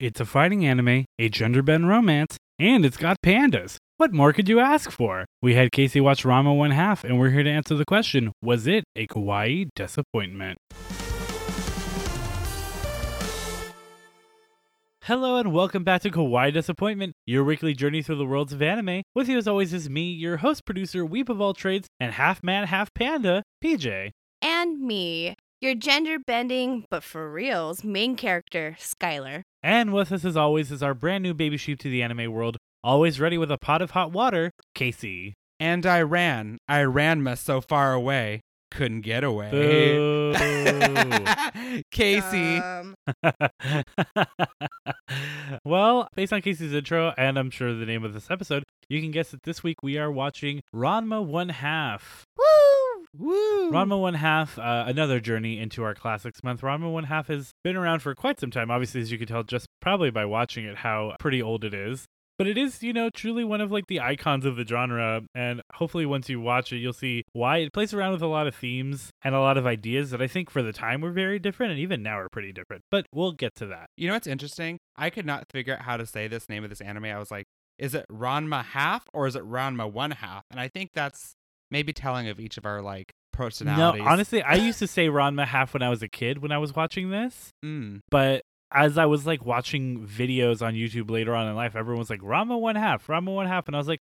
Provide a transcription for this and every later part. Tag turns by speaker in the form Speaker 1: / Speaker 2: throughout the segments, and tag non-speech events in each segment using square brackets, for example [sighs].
Speaker 1: It's a fighting anime, a gender bend romance, and it's got pandas. What more could you ask for? We had Casey watch Ranma one half, and we're here to answer the question Was it a kawaii disappointment? Hello and welcome back to Kawaii Disappointment, your weekly journey through the worlds of anime. With you as always is me, your host, producer, weep of all trades, and half man, half panda, PJ.
Speaker 2: and me, your gender bending, but for reals, main character, Skylar.
Speaker 1: And with us as always is our brand new baby sheep to the anime world, always ready with a pot of hot water, Casey.
Speaker 3: And I ran. I ran ma so far away. Couldn't get away.
Speaker 1: Boo. [laughs]
Speaker 3: Casey.
Speaker 2: Um, [laughs]
Speaker 1: well, based on Casey's intro, and I'm sure the name of this episode, you can guess that this week we are watching Ranma One Half.
Speaker 2: Woo!
Speaker 3: Woo.
Speaker 1: Ranma One Half, uh, another journey into our classics month. Ranma One Half has been around for quite some time. Obviously, as you can tell just probably by watching it, how pretty old it is. But it is, you know, truly one of like the icons of the genre. And hopefully, once you watch it, you'll see why it plays around with a lot of themes and a lot of ideas that I think for the time were very different, and even now are pretty different. But we'll get to that.
Speaker 3: You know what's interesting? I could not figure out how to say this name of this anime. I was like, is it Ranma half or is it Ranma one half? And I think that's maybe telling of each of our like personalities.
Speaker 1: No, honestly, I used to say [laughs] Ranma half when I was a kid when I was watching this.
Speaker 3: Mm.
Speaker 1: But as I was like watching videos on YouTube later on in life, everyone was like Ranma one half, Ranma one half, and I was like,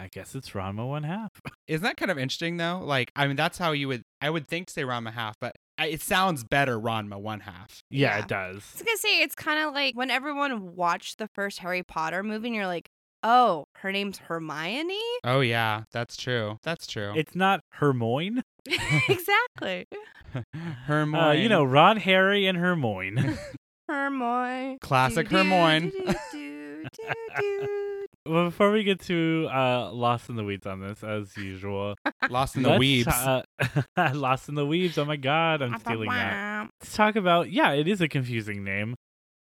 Speaker 1: I guess it's Ranma one half. [laughs]
Speaker 3: Isn't that kind of interesting though? Like, I mean, that's how you would. I would think to say Ranma half, but it sounds better Ranma one half.
Speaker 1: yeah,
Speaker 2: Yeah.
Speaker 1: it does.
Speaker 2: I was gonna say it's kind of like when everyone watched the first Harry Potter movie, and you're like, "Oh, her name's Hermione."
Speaker 3: Oh yeah, that's true. That's true.
Speaker 1: It's not Hermione. [laughs] [laughs]
Speaker 2: exactly,
Speaker 3: Hermione.
Speaker 1: Uh, you know, Ron, Harry, and Hermione. [laughs]
Speaker 2: Hermione.
Speaker 3: Classic
Speaker 2: do.
Speaker 1: well, before we get to uh, Lost in the Weeds on this, as usual,
Speaker 3: Lost in the
Speaker 1: let's, uh, Lost in the Weeds. Oh my God, I'm stealing that. Let's talk about. Yeah, it is a confusing name.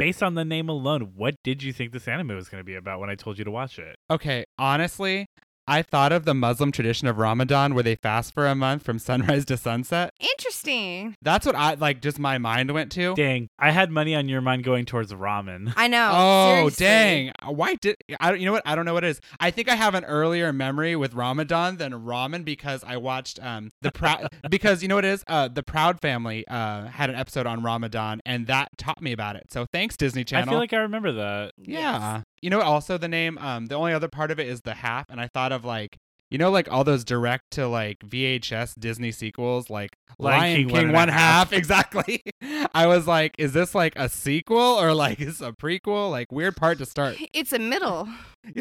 Speaker 1: Based on the name alone, what did you think this anime was going to be about when I told you to watch it?
Speaker 3: Okay, honestly, I thought of the Muslim tradition of Ramadan where they fast for a month from [laughs] sunrise to sunset.
Speaker 2: Interesting.
Speaker 3: That's what I like just my mind went to.
Speaker 1: Dang, I had money on your mind going towards ramen.
Speaker 2: I know. [laughs]
Speaker 3: Oh,
Speaker 2: seriously.
Speaker 3: dang. Why did I don't you know what? I don't know what it is. I think I have an earlier memory with Ramadan than ramen because I watched um the proud [laughs] because you know what it is? Uh the Proud family uh had an episode on Ramadan and that taught me about it. So thanks Disney Channel.
Speaker 1: I feel like I remember that.
Speaker 3: Yeah. You know, also the name. Um, the only other part of it is the half, and I thought of like, you know, like all those direct to like VHS Disney sequels, like
Speaker 1: Lion
Speaker 3: Lion
Speaker 1: King
Speaker 3: King,
Speaker 1: one
Speaker 3: one,
Speaker 1: half.
Speaker 3: half. [laughs] Exactly. [laughs] I was like, is this like a sequel or like is a prequel? Like weird part to start. [laughs]
Speaker 2: It's a middle.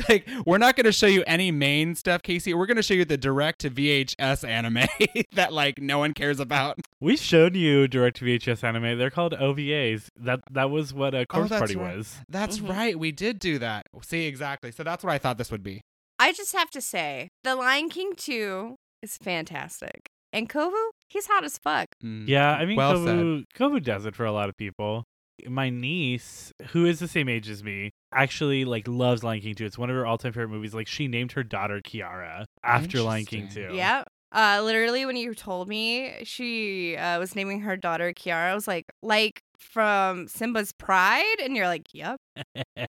Speaker 3: like we're not going to show you any main stuff, Casey. We're going to show you the direct to VHS anime that like no one cares about.
Speaker 1: We showed you direct to VHS anime. They're called OVAs. That that was what a course
Speaker 3: Oh,
Speaker 1: party
Speaker 3: right.
Speaker 1: was.
Speaker 3: That's
Speaker 2: Mhm.
Speaker 3: right. We did do that. See, exactly. So that's what I thought this would be.
Speaker 2: I just have to say, The Lion King 2 is fantastic. And Kovu, he's hot as fuck.
Speaker 3: Mm.
Speaker 1: Yeah, I mean
Speaker 3: Well
Speaker 1: Kovu Kovu does it for a lot of people. My niece, who is the same age as me, actually like loves Lion King 2. It's one of her all-time favorite movies. Like she named her daughter Kiara after Lion King 2.
Speaker 2: Yeah. Uh, literally, when you told me she uh, was naming her daughter Kiara, I was like, like from Simba's Pride? And you're like, yep. [laughs]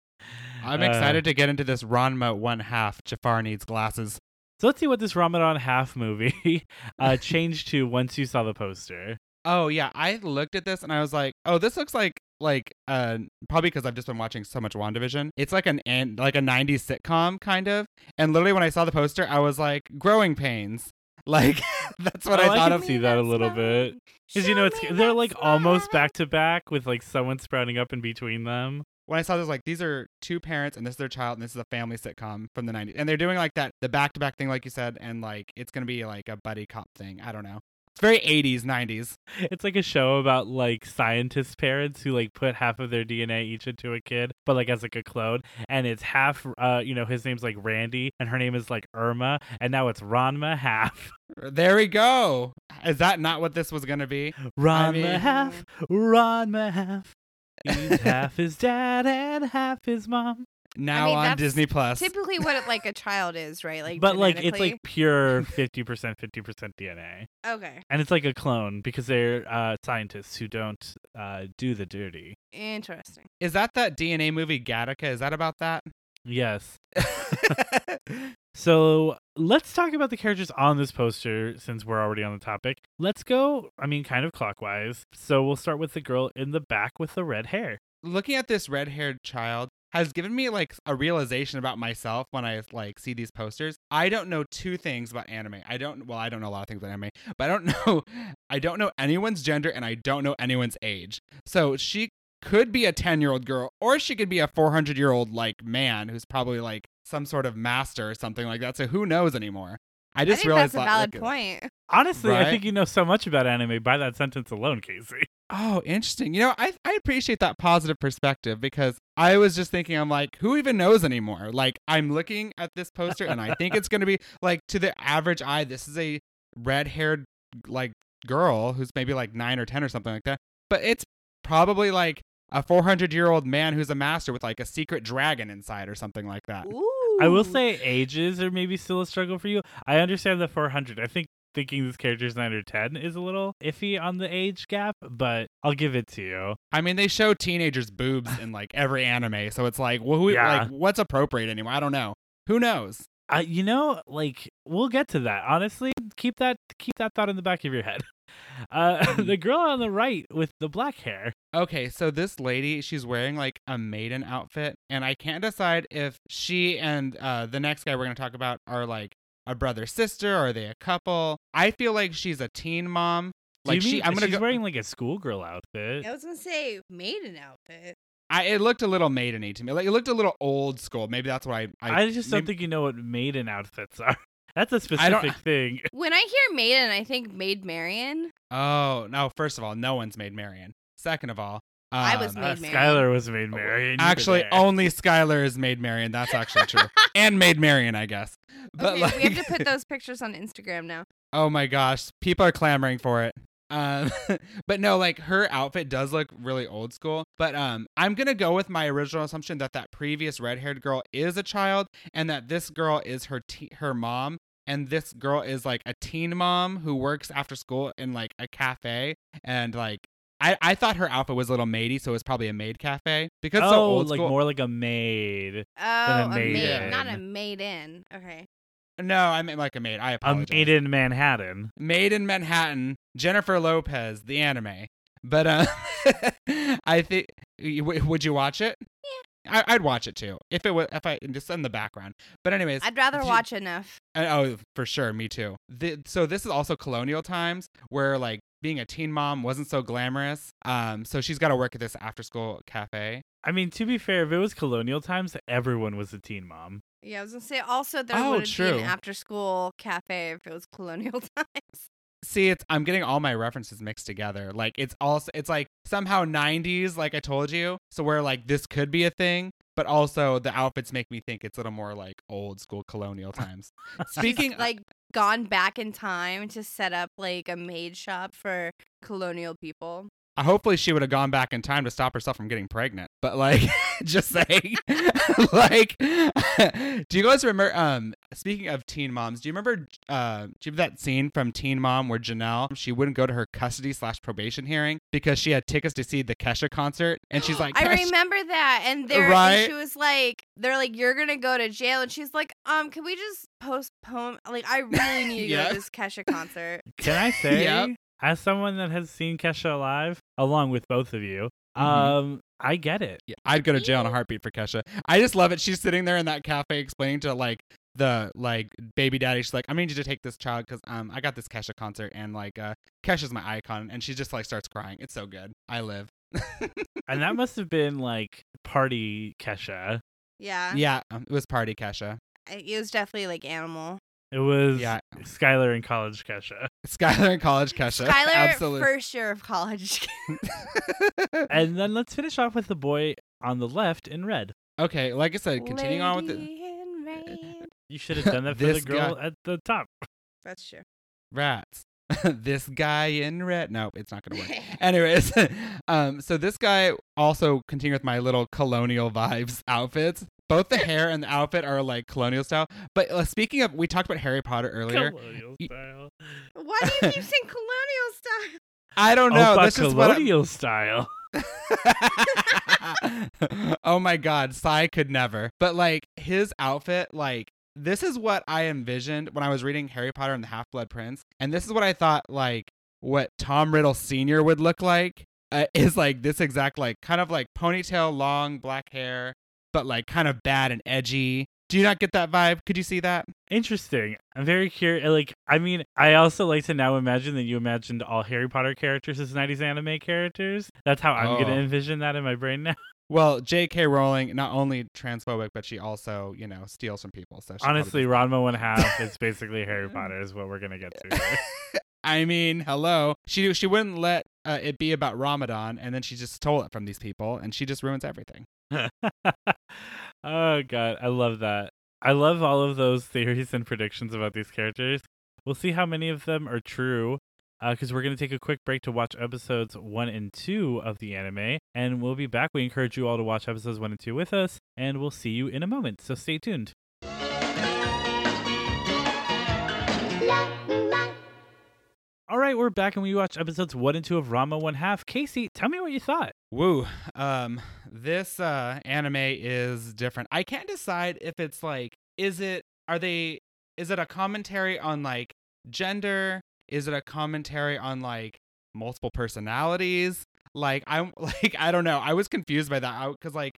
Speaker 3: I'm
Speaker 1: Uh,
Speaker 3: excited to get into this Ranma one half. Jafar needs glasses.
Speaker 1: So let's see what this Ramadan half movie [laughs] uh [laughs] changed to once you saw the poster.
Speaker 3: Oh yeah, I looked at this and I was like, oh, this looks like like uh probably because I've just been watching so much WandaVision. It's like an an like a '90s sitcom kind of. And literally when I saw the poster, I was like, growing pains. [laughs] Like that's what
Speaker 1: Oh,
Speaker 3: I
Speaker 1: I
Speaker 3: thought
Speaker 1: can
Speaker 3: of.
Speaker 1: see that a little bit. Because you know it's they're like almost back to back with like someone sprouting up in between them.
Speaker 3: When I saw this, like these are two parents and this is their child and this is a family sitcom from the '90s, and they're doing like that the back to back thing, like you said, and like it's gonna be like a buddy cop thing. I don't know. It's very '80s, '90s.
Speaker 1: It's like a show about like scientist parents who like put half of their DNA each into a kid, but like as like a clone, and it's half. Uh, you know, his name's like Randy, and her name is like Irma, and now it's Ranma half. [laughs]
Speaker 3: There we go. Is that not what this was gonna be?
Speaker 1: Ranma
Speaker 3: mean-
Speaker 1: half, Ranma half. He's half his dad and half his mom.
Speaker 3: now
Speaker 2: mean,
Speaker 3: on
Speaker 2: that's
Speaker 3: Disney Plus.
Speaker 2: Typically, what it, like a child is, right? Like,
Speaker 1: but like it's like pure 50% 50% DNA.
Speaker 2: okay,
Speaker 1: And it's like a clone because they're uh, scientists who don't uh, do the dirty.
Speaker 2: interesting.
Speaker 3: Is that that DNA movie Gattaca? Is that about that?
Speaker 1: Yes. [laughs] So let's talk about the characters on this poster since we're already on the topic. Let's go, I mean, kind of clockwise. So we'll start with the girl in the back with the red hair.
Speaker 3: Looking at this red-haired child has given me like a realization about myself when I like see these posters. I don't know two things about anime. I don't well, I don't know a lot of things about anime, but I don't [laughs] know I don't know anyone's gender and I don't know anyone's age. So she could be a 10-year-old girl or she could be a 400-year-old like man who's probably like some sort of master or something like that. So who knows anymore? I
Speaker 2: I
Speaker 3: just
Speaker 2: think
Speaker 3: realized
Speaker 2: that's a valid
Speaker 3: looking-
Speaker 2: point.
Speaker 1: Honestly, I think you know so much about anime by that sentence alone, Casey.
Speaker 3: Oh, interesting. You know, I I appreciate that positive perspective because I was just thinking, I'm like, who even knows anymore? Like, I'm looking at this poster and I think it's going to be [laughs] like to the average eye, this is a red haired like girl who's maybe like nine or 10 or something like that. But it's probably like a 400 year old man who's a master with like a secret dragon inside or something like that.
Speaker 2: Ooh.
Speaker 1: I will say ages are maybe still a struggle for you. I understand the 400. I think thinking this character's 9 or 10 is a little iffy on the age gap, but I'll give it to you.
Speaker 3: I mean, they show teenagers' boobs in like every anime. So it's like, well, who,
Speaker 1: Yeah.
Speaker 3: like, what's appropriate anymore? I don't know. Who knows?
Speaker 1: Uh, you know, like we'll get to that. Honestly, keep that keep that thought in the back of your head. Uh, [laughs] the girl on the right with the black hair.
Speaker 3: Okay, so this lady, she's wearing like a maiden outfit, and I can't decide if she and uh, the next guy we're gonna talk about are like a brother sister, or are they a couple? I feel like she's a teen mom. Like
Speaker 1: you
Speaker 3: she,
Speaker 1: mean-
Speaker 3: I'm gonna
Speaker 1: she's
Speaker 3: go.
Speaker 1: wearing like a schoolgirl outfit.
Speaker 2: I was gonna say maiden outfit.
Speaker 3: I, it looked a little maideny to me. Like it looked a little old school. Maybe that's why I.
Speaker 1: I, just don't
Speaker 3: maybe-
Speaker 1: think you know what maiden outfits are. That's a specific thing. [laughs]
Speaker 2: When I hear maiden, I think Maid Marian.
Speaker 3: Oh no! First of all, no one's made Marion. Second of all,
Speaker 2: I was
Speaker 3: um,
Speaker 2: Maid
Speaker 1: Uh,
Speaker 2: Marian.
Speaker 1: Skylar was made Marion. you
Speaker 3: Actually, only Skylar is made Marion. That's actually true, [laughs] and made Marion, I guess. But
Speaker 2: okay,
Speaker 3: like,
Speaker 2: we have to put [laughs] those pictures on Instagram now.
Speaker 3: Oh my gosh, people are clamoring for it. Um, [laughs] but no, like her outfit does look really old school. But um, I'm gonna go with my original assumption that that previous red-haired girl is a child, and that this girl is her te- her mom, and this girl is like a teen mom who works after school in like a cafe, and like. I, I thought her outfit was a little maidy, so it was probably a maid cafe because it's so
Speaker 1: oh,
Speaker 3: old
Speaker 1: like
Speaker 3: school.
Speaker 1: more like a maid.
Speaker 2: Oh,
Speaker 1: a
Speaker 2: a maid,
Speaker 1: maiden.
Speaker 2: not a maiden. Okay.
Speaker 3: No, I meant like a maid. I
Speaker 1: A
Speaker 3: apologize.
Speaker 1: maid in Manhattan.
Speaker 3: Made in Manhattan, Jennifer Lopez, the anime. But uh, [laughs] I think w- would you watch it? Yeah, I- I'd watch it too if it was if I just in the background. But anyways,
Speaker 2: I'd rather
Speaker 3: if you-
Speaker 2: watch enough.
Speaker 3: uh, oh, for sure, me too. The, so this is also colonial times where like being a teen mom wasn't so glamorous. Um, so she's got to work at this after school cafe.
Speaker 1: I mean, to be fair, if it was colonial times, everyone was a teen mom.
Speaker 2: Yeah, I was gonna say also there
Speaker 3: Oh,
Speaker 2: would be
Speaker 3: true.
Speaker 2: an after school cafe if it was colonial [laughs] times.
Speaker 3: See, it's I'm getting all my references mixed together. Like it's also it's like somehow 90s, like I told you. So where like this could be a thing, but also the outfits make me think it's a little more like old school colonial times. [laughs] Speaking
Speaker 2: like gone back in time to set up like a maid shop for colonial people.
Speaker 3: Hopefully she would have gone back in time to stop herself from getting pregnant. But like, [laughs] just saying, [laughs] like, [laughs] do you guys remember? Um, speaking of teen moms, do you remember? Uh, do you have that scene from Teen Mom where Jenelle she wouldn't go to her custody slash probation hearing because she had tickets to see the Kesha concert, and she's [gasps] like,
Speaker 2: I remember that, and there,
Speaker 3: Right?
Speaker 2: and she was like, "They're like, you're gonna go to jail," and she's like, "Um, can we just postpone? Like, I really need to go to this Kesha concert."
Speaker 1: Can I say,
Speaker 3: Yep.
Speaker 1: as someone that has seen Kesha live, along with both of you,
Speaker 3: Mhm.
Speaker 1: um, I get it.
Speaker 3: Yeah, I'd go to jail in a heartbeat for Kesha. I just love it. She's sitting there in that cafe explaining to like the like baby daddy. She's like, I need you to take this child because um I got this Kesha concert and like uh Kesha's my icon and she just like starts crying. It's so good. I live. [laughs]
Speaker 1: And that must have been like party Kesha.
Speaker 2: Yeah,
Speaker 3: yeah, it was party Kesha.
Speaker 2: It was definitely like animal.
Speaker 1: It was
Speaker 3: Yeah.
Speaker 1: Skylar in [laughs] college Kesha.
Speaker 3: Skylar in college Kesha.
Speaker 2: Skylar,
Speaker 3: Absolutely.
Speaker 2: first year of college. [laughs] [laughs]
Speaker 1: And then let's finish off with the boy on the left in red.
Speaker 3: okay, like I said, continuing on with the
Speaker 2: in
Speaker 1: You should have done that for the girl
Speaker 3: guy-
Speaker 1: at the top.
Speaker 2: That's true.
Speaker 3: rats. this guy in red. No, it's not gonna work. Anyways, um, so this guy also continued with my little colonial vibes outfits, both the hair and the outfit are like colonial style. But uh, speaking of, we talked about Harry Potter earlier.
Speaker 1: Colonial style.
Speaker 2: Why do you keep saying colonial style?
Speaker 3: I don't know.
Speaker 1: Opa
Speaker 3: This is
Speaker 1: colonial style. [laughs]
Speaker 3: oh my god, Sai could never. But like his outfit, like this is what I envisioned when I was reading Harry Potter and the Half Blood Prince, and this is what I thought like what Tom Riddle Senior would look like. Uh, is like this exact like kind of like ponytail, long black hair, but like kind of bad and edgy. Do you not get that vibe? Could you see that?
Speaker 1: Interesting. I'm very curious. Like, I mean, I also like to now imagine that you imagined all Harry Potter characters as 90s anime characters. That's how I'm going to
Speaker 3: Oh.
Speaker 1: envision that in my brain now. [laughs]
Speaker 3: Well, J.K. Rowling not only transphobic, but she also you know steals from people. So
Speaker 1: Honestly, Ranma one [laughs] half is basically Harry Potter, is what we're going to get to. [laughs]
Speaker 3: I mean, hello. She she wouldn't let uh, it be about Ramadan, and then she just stole it from these people, and she just ruins everything. [laughs]
Speaker 1: oh god, I love that. I love all of those theories and predictions about these characters. We'll see how many of them are true. Uh, because we're going to take a quick break to watch episodes one and two of the anime, and we'll be back. We encourage you all to watch episodes one and two with us, and we'll see you in a moment. So stay tuned. All right, we're back, and we watched episodes one and two of Ranma One Half. Casey, tell me what you thought.
Speaker 3: Woo. Um, this uh anime is different. I can't decide if it's like, is it are they is it a commentary on like gender? Is it a commentary on like multiple personalities? Like I'm [laughs] like I don't know. I was confused by that because like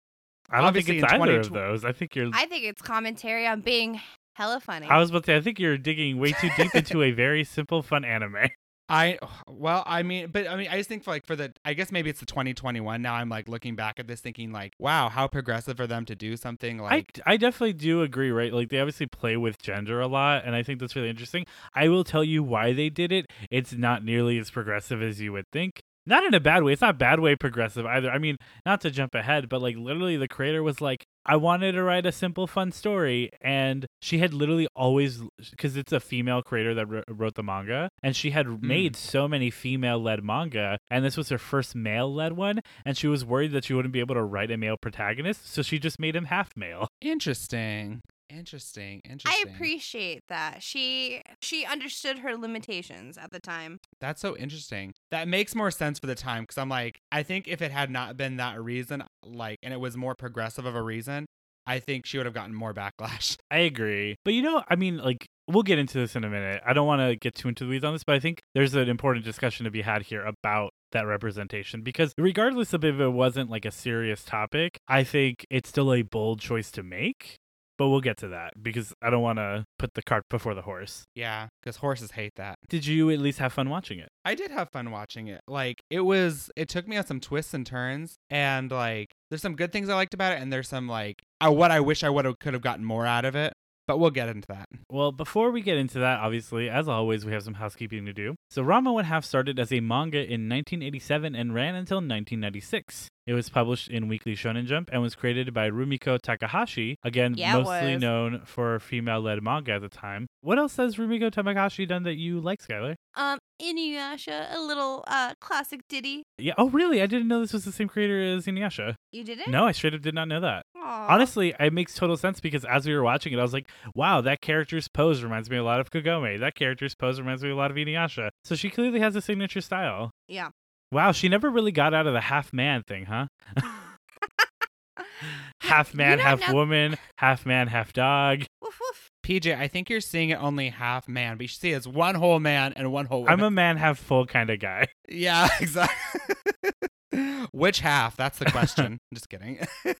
Speaker 1: I don't
Speaker 3: Obviously
Speaker 1: think it's either of those. I think you're
Speaker 2: I think it's commentary on being hella funny.
Speaker 1: I was about to say, I think you're digging way too deep into a very simple, fun anime. [laughs]
Speaker 3: I well, I mean, but I mean, I just think for like for the, I guess maybe it's the 2021. Now I'm like looking back at this, thinking like, wow, how progressive for them to do something like.
Speaker 1: I, I definitely do agree, right? Like, they obviously play with gender a lot, and I think that's really interesting. I will tell you why they did it. It's not nearly as progressive as you would think. Not in a bad way. It's not bad way progressive either. I mean, not to jump ahead, but like literally the creator was like, I wanted to write a simple, fun story. And she had literally always, because it's a female creator that wr- wrote the manga, and she had hmm. made so many female led manga, and this was her first male led one. And she was worried that she wouldn't be able to write a male protagonist. So she just made him half male.
Speaker 3: Interesting. Interesting. Interesting.
Speaker 2: I appreciate that. She she understood her limitations at the time.
Speaker 3: That's so interesting. That makes more sense for the time because I'm like, I think if it had not been that reason, like, and it was more progressive of a reason, I think she would have gotten more backlash.
Speaker 1: I agree. But you know, I mean, like, we'll get into this in a minute. I don't want to get too into the weeds on this, but I think there's an important discussion to be had here about that representation because regardless of if it wasn't like a serious topic, I think it's still a bold choice to make. But we'll get to that because I don't want to put the cart before the horse.
Speaker 3: Yeah, because horses hate that.
Speaker 1: Did you at least have fun watching it?
Speaker 3: I did have fun watching it. Like it was, it took me on some twists and turns, and like there's some good things I liked about it, and there's some like uh, what I wish I would have could have gotten more out of it. But we'll get into that.
Speaker 1: Well, before we get into that, obviously, as always, we have some housekeeping to do. So, Ranma One Half started as a manga in 1987 and ran until 1996. It was published in Weekly Shonen Jump and was created by Rumiko Takahashi, again,
Speaker 2: Yeah,
Speaker 1: mostly known for female led manga at the time. What else has Rumiko Takahashi done that you like, Skylar?
Speaker 2: Um, Inuyasha, a little uh classic ditty.
Speaker 1: Yeah. Oh, really? I didn't know this was the same creator as Inuyasha.
Speaker 2: You did it?
Speaker 1: No, I straight up did not know that.
Speaker 2: Aw.
Speaker 1: Honestly, it makes total sense because as we were watching it, I was like, wow, that character's pose reminds me a lot of Kagome. That character's pose reminds me a lot of Inuyasha. So she clearly has a signature style.
Speaker 2: Yeah.
Speaker 1: Wow, she never really got out of the half man thing, huh? [laughs] half man, half
Speaker 2: now-
Speaker 1: woman, half man, half dog.
Speaker 2: Woof woof.
Speaker 3: PJ, I think you're seeing it only half man, but you see it's one whole man and one whole woman.
Speaker 1: I'm a man, half full kind of guy.
Speaker 3: yeah, [laughs] exactly. Which half? That's the question. [laughs] Just kidding. [laughs]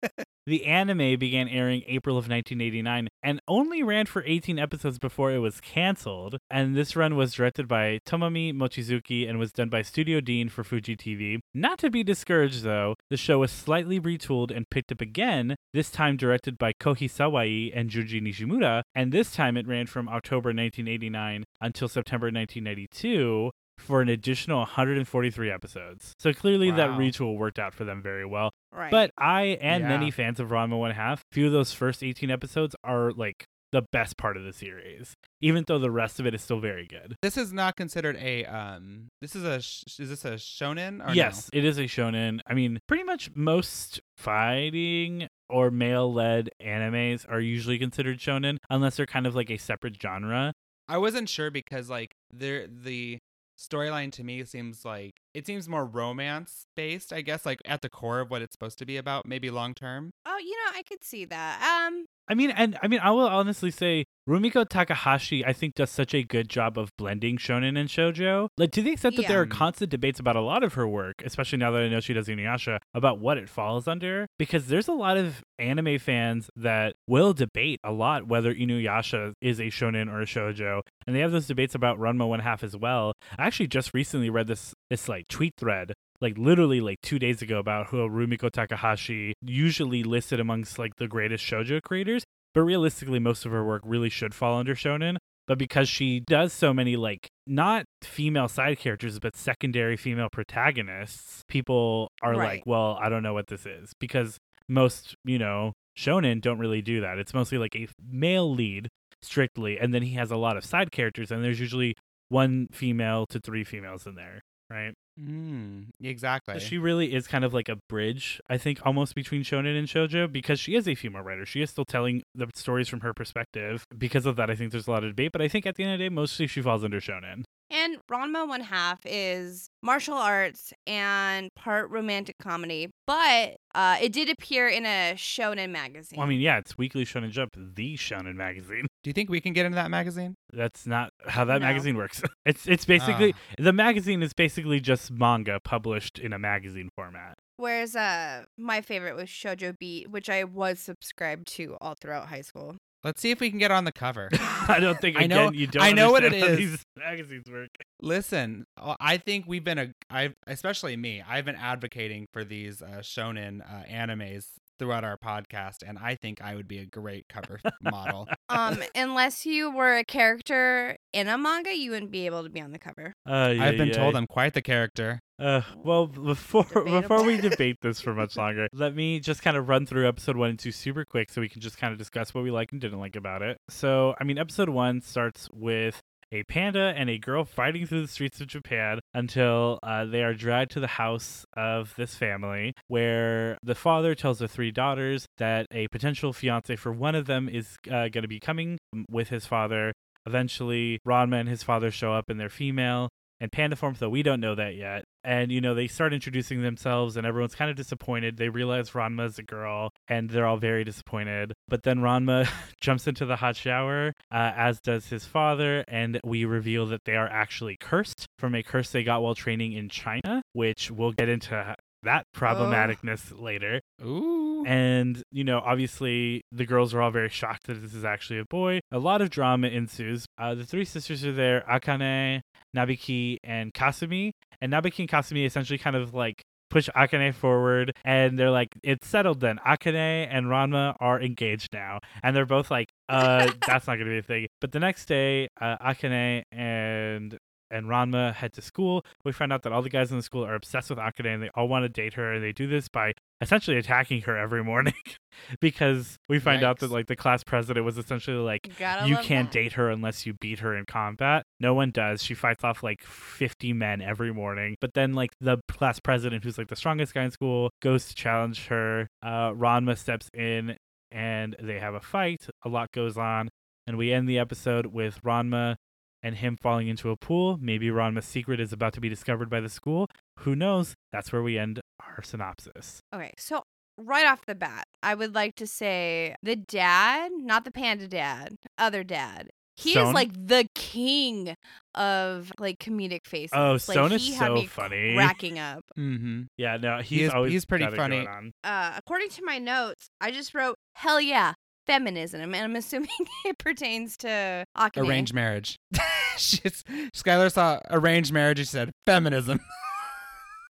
Speaker 1: The anime began airing April of 1989 and only ran for 18 episodes before it was canceled. And this run was directed by Tomomi Mochizuki and was done by Studio Dean for Fuji TV. Not to be discouraged though, the show was slightly retooled and picked up again, this time directed by Koji Sawai and Junji Nishimura, and this time it ran from October 1989 until September 1992 for an additional 143 episodes. So clearly that
Speaker 3: Wow.
Speaker 1: retool worked out for them very well.
Speaker 2: Right.
Speaker 1: But I and
Speaker 3: Yeah.
Speaker 1: many fans of Ranma One Half feel those first 18 episodes are like the best part of the series, even though the rest of it is still very good.
Speaker 3: this is not considered a um. This is a sh- is this a shonen or no?
Speaker 1: yes, it is a shonen. I mean, pretty much most fighting or male led animes are usually considered shonen unless they're kind of like a separate genre.
Speaker 3: I wasn't sure because like there the storyline to me seems like it seems more romance based, I guess, like at the core of what it's supposed to be about, maybe long term.
Speaker 2: Oh, you know, I could see that. Um,
Speaker 1: I mean, and I mean, I will honestly say Rumiko Takahashi, I think, does such a good job of blending shonen and shojo. Like to the extent that there are constant debates about a lot of her work, especially now that I know she does Inuyasha, about what it falls under. Because there's a lot of anime fans that will debate a lot whether Inuyasha is a shonen or a shojo, and they have those debates about Ranma One Half as well. I actually just recently read this this like tweet thread like literally like two days ago about who Rumiko Takahashi usually listed amongst like the greatest shojo creators, but realistically most of her work really should fall under shonen. But because she does so many like not female side characters but secondary female protagonists, people are
Speaker 2: Right.
Speaker 1: like, well, I don't know what this is because most you know shonen don't really do that. It's mostly like a male lead strictly, and then he has a lot of side characters, and there's usually one female to three females in there, right?
Speaker 3: Mm, exactly.
Speaker 1: She really is kind of like a bridge, I think, almost between shonen and shojo because she is a female writer. She is still telling the stories from her perspective. Because of that, I think there's a lot of debate, but I think at the end of the day, mostly she falls under shonen.
Speaker 2: And Ranma One Half is martial arts and part romantic comedy, but uh, it did appear in a shonen magazine.
Speaker 1: Well, I mean, yeah, it's Weekly Shonen Jump, the shonen magazine.
Speaker 3: Do you think we can get into that magazine?
Speaker 1: That's not how that
Speaker 2: No.
Speaker 1: magazine works. [laughs] It's it's basically
Speaker 3: Ah.
Speaker 1: the magazine is basically just manga published in a magazine format.
Speaker 2: Whereas uh, my favorite was Shojo Beat, which I was subscribed to all throughout high school.
Speaker 3: Let's see if we can get on the cover. [laughs]
Speaker 1: I don't think
Speaker 3: I know-
Speaker 1: again, you don't
Speaker 3: I know what it is.
Speaker 1: These magazines work.
Speaker 3: Listen, uh, I think we've been a, I especially me, I've been advocating for these uh, shonen uh, animes throughout our podcast, and I think I would be a great cover model. [laughs]
Speaker 2: Um, unless you were a character in a manga, you wouldn't be able to be on the cover.
Speaker 1: Uh,
Speaker 3: I've been
Speaker 1: yeah,
Speaker 3: told. I'm quite the character.
Speaker 1: Uh, well, before [laughs] before we debate this for much [laughs] longer, let me just kind of run through episode one and two super quick, so we can just kind of discuss what we like and didn't like about it. So, I mean, episode one starts with a panda and a girl fighting through the streets of Japan until uh, they are dragged to the house of this family, where the father tells the three daughters that a potential fiance for one of them is uh, going to be coming with his father. Eventually, Ranma and his father show up, and they're female and panda form, though we don't know that yet. And you know, they start introducing themselves, and everyone's kind of disappointed. They realize Ranma's a girl, and they're all very disappointed. But then Ranma [laughs] jumps into the hot shower, uh, as does his father, and we reveal that they are actually cursed from a curse they got while training in China, which we'll get into that problematicness later.
Speaker 3: Ooh.
Speaker 1: And, you know, obviously the girls are all very shocked that this is actually a boy. A lot of drama ensues. Uh, the three sisters are there Akane, Nabiki, and Kasumi. And Nabiki and Kasumi essentially kind of like push Akane forward and they're like, it's settled then. Akane and Ranma are engaged now. And they're both like, uh, [laughs] that's not going to be a thing. But the next day, uh, Akane and and Ranma head to school. We find out that all the guys in the school are obsessed with Akane and they all want to date her. And they do this by essentially attacking her every morning [laughs] because we find out that like the class president was essentially like,
Speaker 2: Gotta
Speaker 1: you can't
Speaker 2: that.
Speaker 1: date her unless you beat her in combat. No one does. She fights off like 50 men every morning. But then, like, the class president, who's like the strongest guy in school, goes to challenge her. Uh, Ranma steps in and they have a fight. A lot goes on. And we end the episode with Ranma and him falling into a pool. Maybe Ranma's secret is about to be discovered by the school. Who knows? That's where we end our synopsis.
Speaker 2: Okay, so right off the bat, I would like to say the dad, not the panda dad, other dad. He
Speaker 1: Son?
Speaker 2: is like the king of like comedic faces.
Speaker 1: Oh,
Speaker 2: like,
Speaker 1: Son is
Speaker 2: had
Speaker 1: so
Speaker 2: me
Speaker 1: funny.
Speaker 2: cracking up.
Speaker 3: Mm-hmm.
Speaker 1: Yeah, no, he's
Speaker 3: is-
Speaker 1: always
Speaker 3: he's pretty funny.
Speaker 2: Uh, according to my notes, I just wrote hell yeah. Feminism, and I'm assuming [laughs] it pertains to Akane.
Speaker 3: Arranged marriage. [laughs] She's, Skylar saw arranged marriage. She said feminism. [laughs]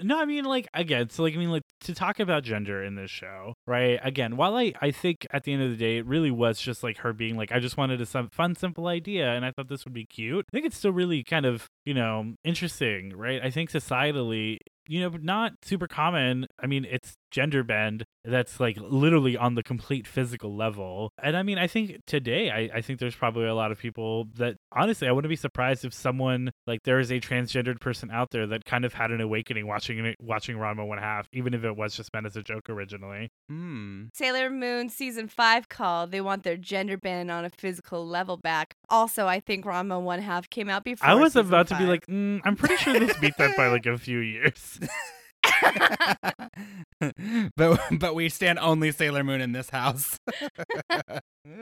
Speaker 1: No, I mean like again, so like I mean like to talk about gender in this show, right? Again, while I I think at the end of the day it really was just like her being like I just wanted a some fun simple idea and I thought this would be cute. I think it's still really kind of, you know, interesting, right? I think societally, you know, not super common. I mean, it's gender bend that's like literally on the complete physical level. And I mean, I think today, I, I think there's probably a lot of people that honestly, I wouldn't be surprised if someone like there is a transgendered person out there that kind of had an awakening watching it, watching Ranma One Half, even if it was just meant as a joke originally.
Speaker 3: Hmm.
Speaker 2: Sailor Moon season five called. They want their gender bend on a physical level back. Also, I think Ranma One Half came out before.
Speaker 1: I was
Speaker 2: season
Speaker 1: about to be like, mm, I'm pretty sure this beat that by like a [laughs] few years. [laughs] [laughs]
Speaker 3: but but we stand only Sailor Moon in this house. [laughs]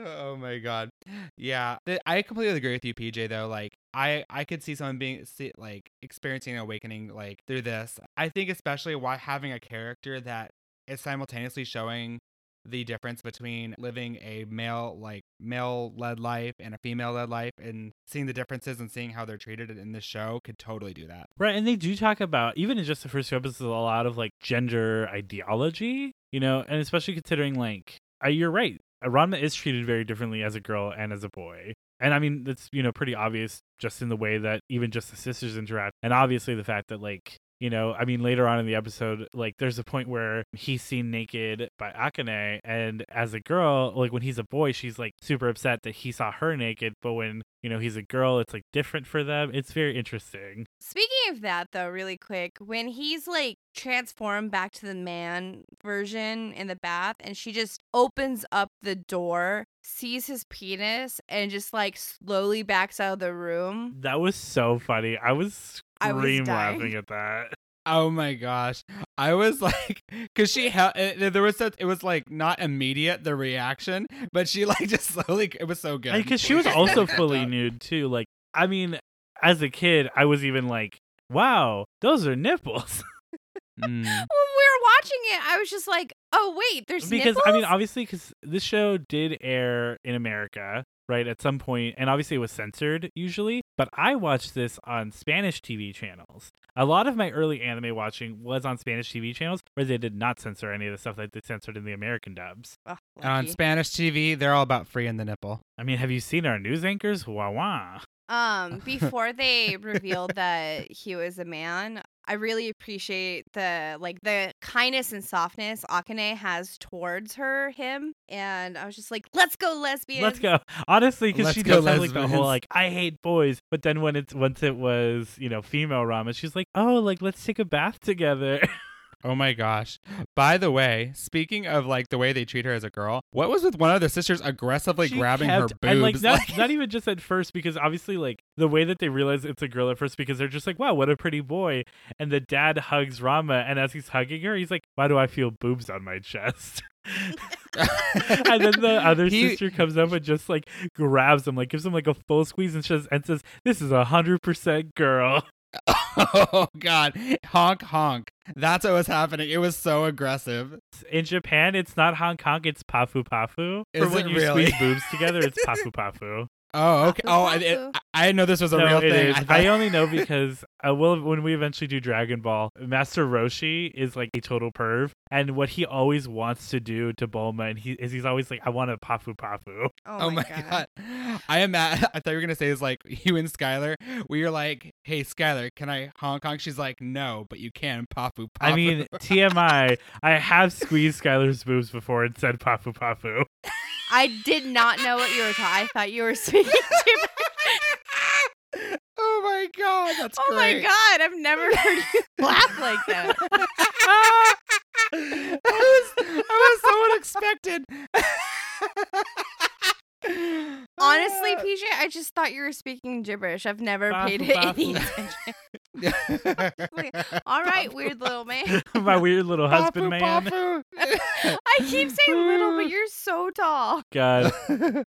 Speaker 3: oh my god. Yeah, th- I completely agree with you, PJ. Though, like, I I could see someone being see, like experiencing an awakening like through this. I think especially why having a character that is simultaneously showing the difference between living a male like male led life and a female led life and seeing the differences and seeing how they're treated in this show could totally do that.
Speaker 1: Right, and they do talk about even in just the first few episodes a lot of like gender ideology, you know, and especially considering like uh, you're right, Ranma is treated very differently as a girl and as a boy, and I mean that's you know pretty obvious just in the way that even just the sisters interact, and obviously the fact that like you know, I mean, later on in the episode, like, there's a point where he's seen naked by Akane, and as a girl, like, when he's a boy, she's like super upset that he saw her naked, but when, you know, he's a girl, it's like different for them. It's very interesting.
Speaker 2: Speaking of that, though, really quick, when he's like transformed back to the man version in the bath, and she just opens up the door, sees his penis, and just like slowly backs out of the room.
Speaker 1: That was so funny. I was
Speaker 2: I was
Speaker 1: scream
Speaker 2: dying.
Speaker 1: laughing at that. [laughs]
Speaker 3: Oh my gosh. I was like, [laughs] cause she held, there was such, it was like not immediate, the reaction, but she [laughs] like just slowly, it was so good.
Speaker 1: Because she was also fully nude, too. Like, I mean, as a kid, I was even like, wow, those are nipples.
Speaker 3: Mm.
Speaker 2: When we were watching it, I was just like, "Oh wait, there's
Speaker 1: because
Speaker 2: nipples."
Speaker 1: I mean, obviously, because this show did air in America, right, at some point, and obviously it was censored usually. But I watched this on Spanish TV channels. A lot of my early anime watching was on Spanish TV channels where they did not censor any of the stuff that they censored in the American dubs.
Speaker 2: Ugh,
Speaker 3: And on. Spanish TV, they're all about freeing the nipple.
Speaker 1: I mean, have you seen our news anchors? Wah wah.
Speaker 2: Um, [laughs] before they revealed that he was a man, I really appreciate the like the kindness and softness Akane has towards her, him, and I was just like, "Let's go, lesbians!"
Speaker 1: Let's go. Honestly, because she
Speaker 3: go,
Speaker 1: does have like the whole like I hate boys, but then when it's once it was you know female Ranma, she's like, oh, like let's take a bath together. [laughs]
Speaker 3: Oh my gosh. By the way, speaking of like the way they treat her as a girl, what was with one of the sisters aggressively
Speaker 1: She
Speaker 3: grabbing her
Speaker 1: kept-
Speaker 3: boobs?
Speaker 1: and like not,
Speaker 3: Like- [laughs]
Speaker 1: not even just at first because obviously like the way that they realize it's a girl at first because they're just like wow what a pretty boy and the dad hugs Ranma and as he's hugging her he's like why do I feel boobs on my chest [laughs] and then the [laughs] other
Speaker 3: He-
Speaker 1: sister comes up and just like grabs him like gives him like a full squeeze and says and says this is a hundred percent girl
Speaker 3: oh god. Honk honk. That's what was happening. It was so aggressive.
Speaker 1: in Japan it's not Hong Kong it's pafu pafu
Speaker 3: Is
Speaker 1: for when you
Speaker 3: really?
Speaker 1: squeeze boobs together it's [laughs] pafu pafu
Speaker 3: Oh, okay. Oh, I, it. I didn't know this was a
Speaker 1: no,
Speaker 3: real
Speaker 1: it
Speaker 3: thing.
Speaker 1: is.
Speaker 3: I
Speaker 1: I, only know because uh, I will when we eventually do Dragon Ball, Master Roshi is like a total perv, and what he always wants to do to Bulma, and he is he's always like, "I want a pafu pafu."
Speaker 2: Oh, my, god.
Speaker 3: I am mad. [laughs] I thought you were gonna say is like you and Skylar. We are like, hey Skylar, can I Hong Kong? She's like, no, but you can papu papu.
Speaker 1: I mean, TMI, [laughs] I have squeezed Skylar's boobs before and said pafu pafu.
Speaker 2: I did not know what you were talking. I thought you were [laughs] speaking to. me.
Speaker 3: oh my god, that's
Speaker 2: Oh my god! I've never heard you [laughs] laugh like that.
Speaker 3: that was that was so unexpected.
Speaker 2: Honestly, [laughs] PJ, I just thought you were speaking gibberish. I've never paid
Speaker 1: Bafu,
Speaker 2: it any attention. All right, weird little man. [laughs]
Speaker 1: My weird little husband
Speaker 3: Pafu,
Speaker 1: man.
Speaker 3: pafu. [laughs]
Speaker 2: I keep saying little, but [laughs] you're so tall.
Speaker 1: God.
Speaker 3: no,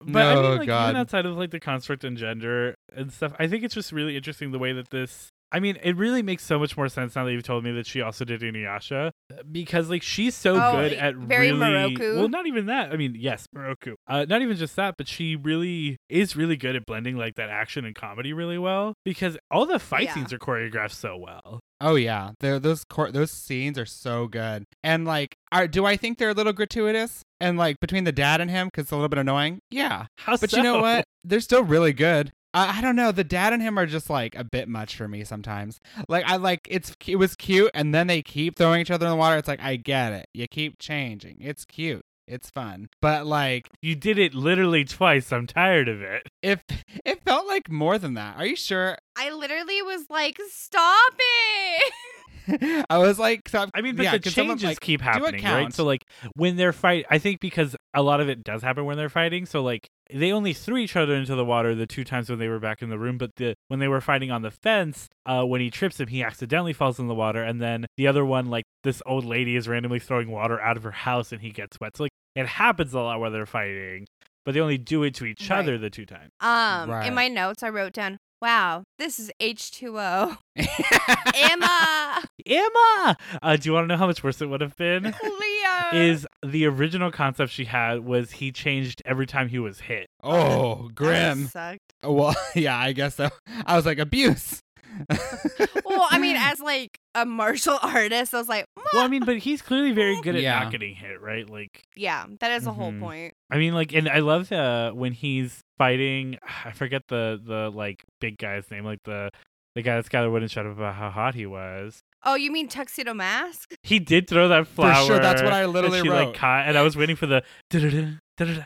Speaker 1: But I mean, like,
Speaker 3: God.
Speaker 1: even outside of like the construct and gender and stuff, I think it's just really interesting the way that this. I mean, it really makes so much more sense now that you've told me that she also did Inuyasha because like she's so
Speaker 2: Oh,
Speaker 1: good at
Speaker 2: very
Speaker 1: really.
Speaker 2: Miroku.
Speaker 1: Well, not even that. I mean, yes, Miroku. Uh, not even just that, but she really is really good at blending like that action and comedy really well because all the fight
Speaker 2: Yeah.
Speaker 1: scenes are choreographed so well.
Speaker 3: Oh yeah, they're, those cor- those scenes are so good. And like, are do I think they're a little gratuitous? And like between the dad and him, because it's a little bit annoying. Yeah,
Speaker 1: How
Speaker 3: but you know what? They're still really good. I, I don't know. The dad and him are just like a bit much for me sometimes. Like I like it's it was cute, and then they keep throwing each other in the water. It's like I get it. You keep changing. It's cute. It's fun. But like
Speaker 1: You did it literally twice. I'm tired of it.
Speaker 3: if it felt like more than that. Are you sure?
Speaker 2: I literally was like, "Stop it!" [laughs] [laughs]
Speaker 3: I was like, so-
Speaker 1: I mean, but
Speaker 3: yeah,
Speaker 1: the
Speaker 3: can someone,
Speaker 1: changes
Speaker 3: like,
Speaker 1: keep happening, right? So like when they're fight, I think because a lot of it does happen when they're fighting. So like they only threw each other into the water the two times when they were back in the room, but the when they were fighting on the fence, uh, when he trips him, he accidentally falls in the water, and then the other one, like this old lady, is randomly throwing water out of her house, and he gets wet. So like it happens a lot where they're fighting, but they only do it to each
Speaker 2: Right.
Speaker 1: other the two times.
Speaker 2: Um,
Speaker 3: Right.
Speaker 2: in my notes, I wrote down, "Wow, this is H2O." [laughs] Emma,
Speaker 1: Emma, uh, do you want to know how much worse it would have been? [laughs]
Speaker 2: Leo.
Speaker 1: is the original concept she had was he changed every time he was hit.
Speaker 3: oh,
Speaker 2: That
Speaker 3: grim.
Speaker 2: sucked.
Speaker 3: Well, [laughs] yeah, I guess so. I was like abuse. [laughs]
Speaker 2: Well, I mean, as like a martial [laughs] artist, I was like,
Speaker 1: Well, I mean, but he's clearly very [laughs] good at
Speaker 3: Yeah.
Speaker 1: not getting hit, right? Like,
Speaker 2: yeah, that is the whole
Speaker 1: Mhm.
Speaker 2: point.
Speaker 1: I mean, like, and I love uh when he's fighting. [sighs] I forget the the like big guy's name, like the the guy that's got a wooden shut up about how hot he was.
Speaker 2: Oh, you mean tuxedo mask?
Speaker 1: He did throw that
Speaker 3: For
Speaker 1: flower.
Speaker 3: sure, that's what I literally
Speaker 1: she,
Speaker 3: wrote.
Speaker 1: Like caught, and I was waiting for the. da-da-da, da-da-da.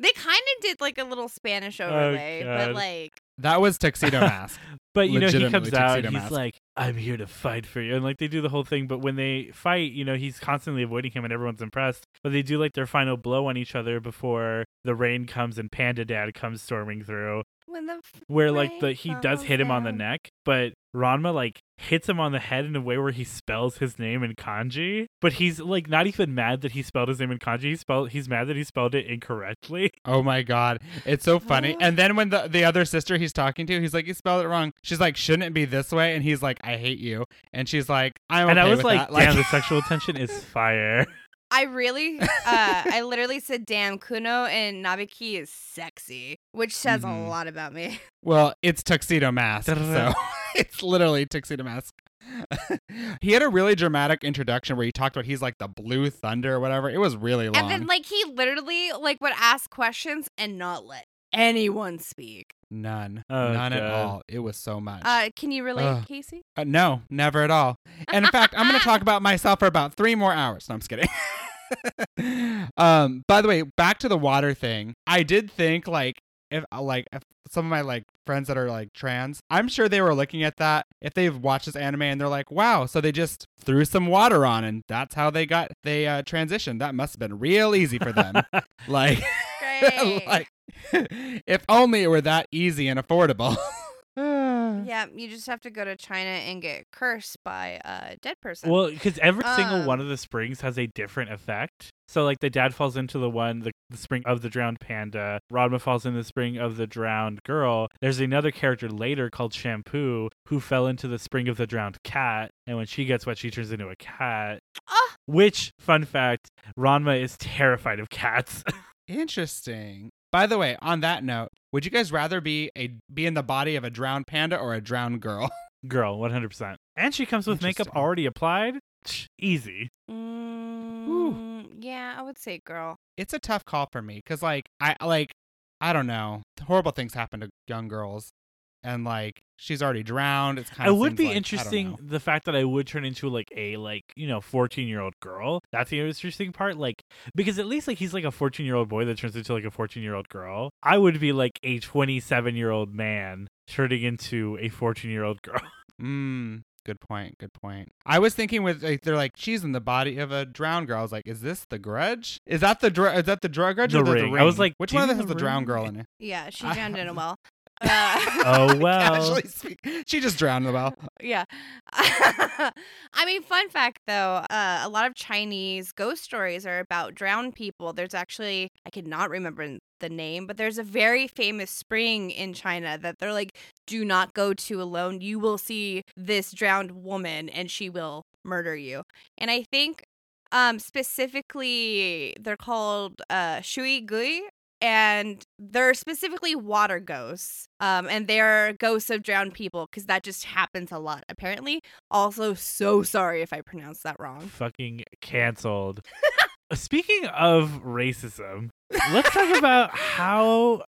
Speaker 2: They kind of did like a little Spanish
Speaker 1: Oh,
Speaker 2: overlay, but like,
Speaker 3: that was tuxedo mask.
Speaker 1: But you know, he comes out. He's
Speaker 3: mask.
Speaker 1: like, "I'm here to fight for you," and like they do the whole thing. But when they fight, you know, he's constantly avoiding him, and everyone's impressed. But they do like their final blow on each other before the rain comes and Panda Dad comes storming through.
Speaker 2: When the
Speaker 1: Where like the he does hit him on the neck, but Ranma like hits him on the head in a way where he spells his name in kanji. But he's like not even mad that he spelled his name in kanji. He spelled he's mad that he spelled it incorrectly. [laughs]
Speaker 3: Oh my god, it's so funny.
Speaker 2: Oh.
Speaker 3: And then when the the other sister he's talking to, he's like, "You spelled it wrong." She's like, "Shouldn't it be this way?" And he's like, "I hate you." And she's like, "I'm
Speaker 1: and
Speaker 3: okay
Speaker 1: I was
Speaker 3: with
Speaker 1: like,
Speaker 3: that."
Speaker 1: damn, the sexual tension is fire. [laughs]
Speaker 2: I really, uh, I [laughs] literally said, "Damn, Kuno and Nabiki is sexy," which says
Speaker 3: Mhm.
Speaker 2: a lot about me.
Speaker 3: well, it's tuxedo mask, so [laughs] it's literally tuxedo mask. [laughs] he had a really dramatic introduction where he talked about he's like the blue thunder or whatever. It was really long.
Speaker 2: And then like he literally like would ask questions and not let anyone speak.
Speaker 3: None,
Speaker 1: Oh,
Speaker 3: none at all. It was so much.
Speaker 2: Uh, can you relate,
Speaker 3: Ugh.
Speaker 2: Casey?
Speaker 3: Uh, no, never at all. And in fact, I'm going to talk about myself for about three more hours. No, I'm just kidding. [laughs] um, by the way, back to the water thing. I did think like if uh, like if some of my like friends that are like trans, I'm sure they were looking at that if they've watched this anime and they're like, wow, so they just threw some water on and that's how they got they uh, transitioned. That must have been real easy for them. [laughs] like, [laughs]
Speaker 2: Great.
Speaker 3: like [laughs] if only it were that easy and affordable. [laughs]
Speaker 2: yeah, you just have to go to China and get cursed by a dead person.
Speaker 1: Well, because every single
Speaker 2: Um,
Speaker 1: one of the springs has a different effect. So, like, the dad falls into the one, the, the spring of the drowned panda. Ranma falls in the spring of the drowned girl. There's another character later called Shampoo who fell into the spring of the drowned cat. And when she gets wet, she turns into a cat.
Speaker 2: Ah!
Speaker 1: Which, fun fact, Ranma is terrified of cats. [laughs]
Speaker 3: Interesting. By the way, on that note, would you guys rather be a be in the body of a drowned panda or a drowned girl? [laughs]
Speaker 1: Girl, 100%. And she comes with makeup already applied. Tch, Easy.
Speaker 2: Mm, yeah, I would say girl.
Speaker 3: It's a tough call for me cuz like I like I don't know. Horrible things happen to young girls. And like she's already drowned. It's kind
Speaker 1: It would be
Speaker 3: like,
Speaker 1: interesting the fact that I would turn into like a like you know fourteen year old girl. That's the interesting part. Like because at least like he's like a fourteen year old boy that turns into like a fourteen year old girl. I would be like a twenty seven year old man turning into a fourteen year old girl. [laughs]
Speaker 3: Mm, good point. Good point. I was thinking with like they're like she's in the body of a drowned girl. I was like, is this the Grudge? Is that the dr- is that the drug grudge
Speaker 1: The
Speaker 3: or the,
Speaker 1: Ring. I was like,
Speaker 3: which one of them has
Speaker 1: The
Speaker 3: the drowned girl in [laughs] it?
Speaker 2: Yeah, she
Speaker 3: I-
Speaker 2: drowned in a well. Uh,
Speaker 1: Oh [laughs] well.
Speaker 3: She just drowned in the well.
Speaker 2: yeah. [laughs] I mean, fun fact though, uh, a lot of Chinese ghost stories are about drowned people. There's actually, I could not remember the name, but there's a very famous spring in China that they're like, do not go to alone. You will see this drowned woman and she will murder you. And I think um specifically they're called uh shui gui and they're specifically water ghosts um and they're ghosts of drowned people because that just happens a lot apparently also so sorry if i pronounced that wrong
Speaker 1: Fucking canceled. Speaking of racism, let's talk about how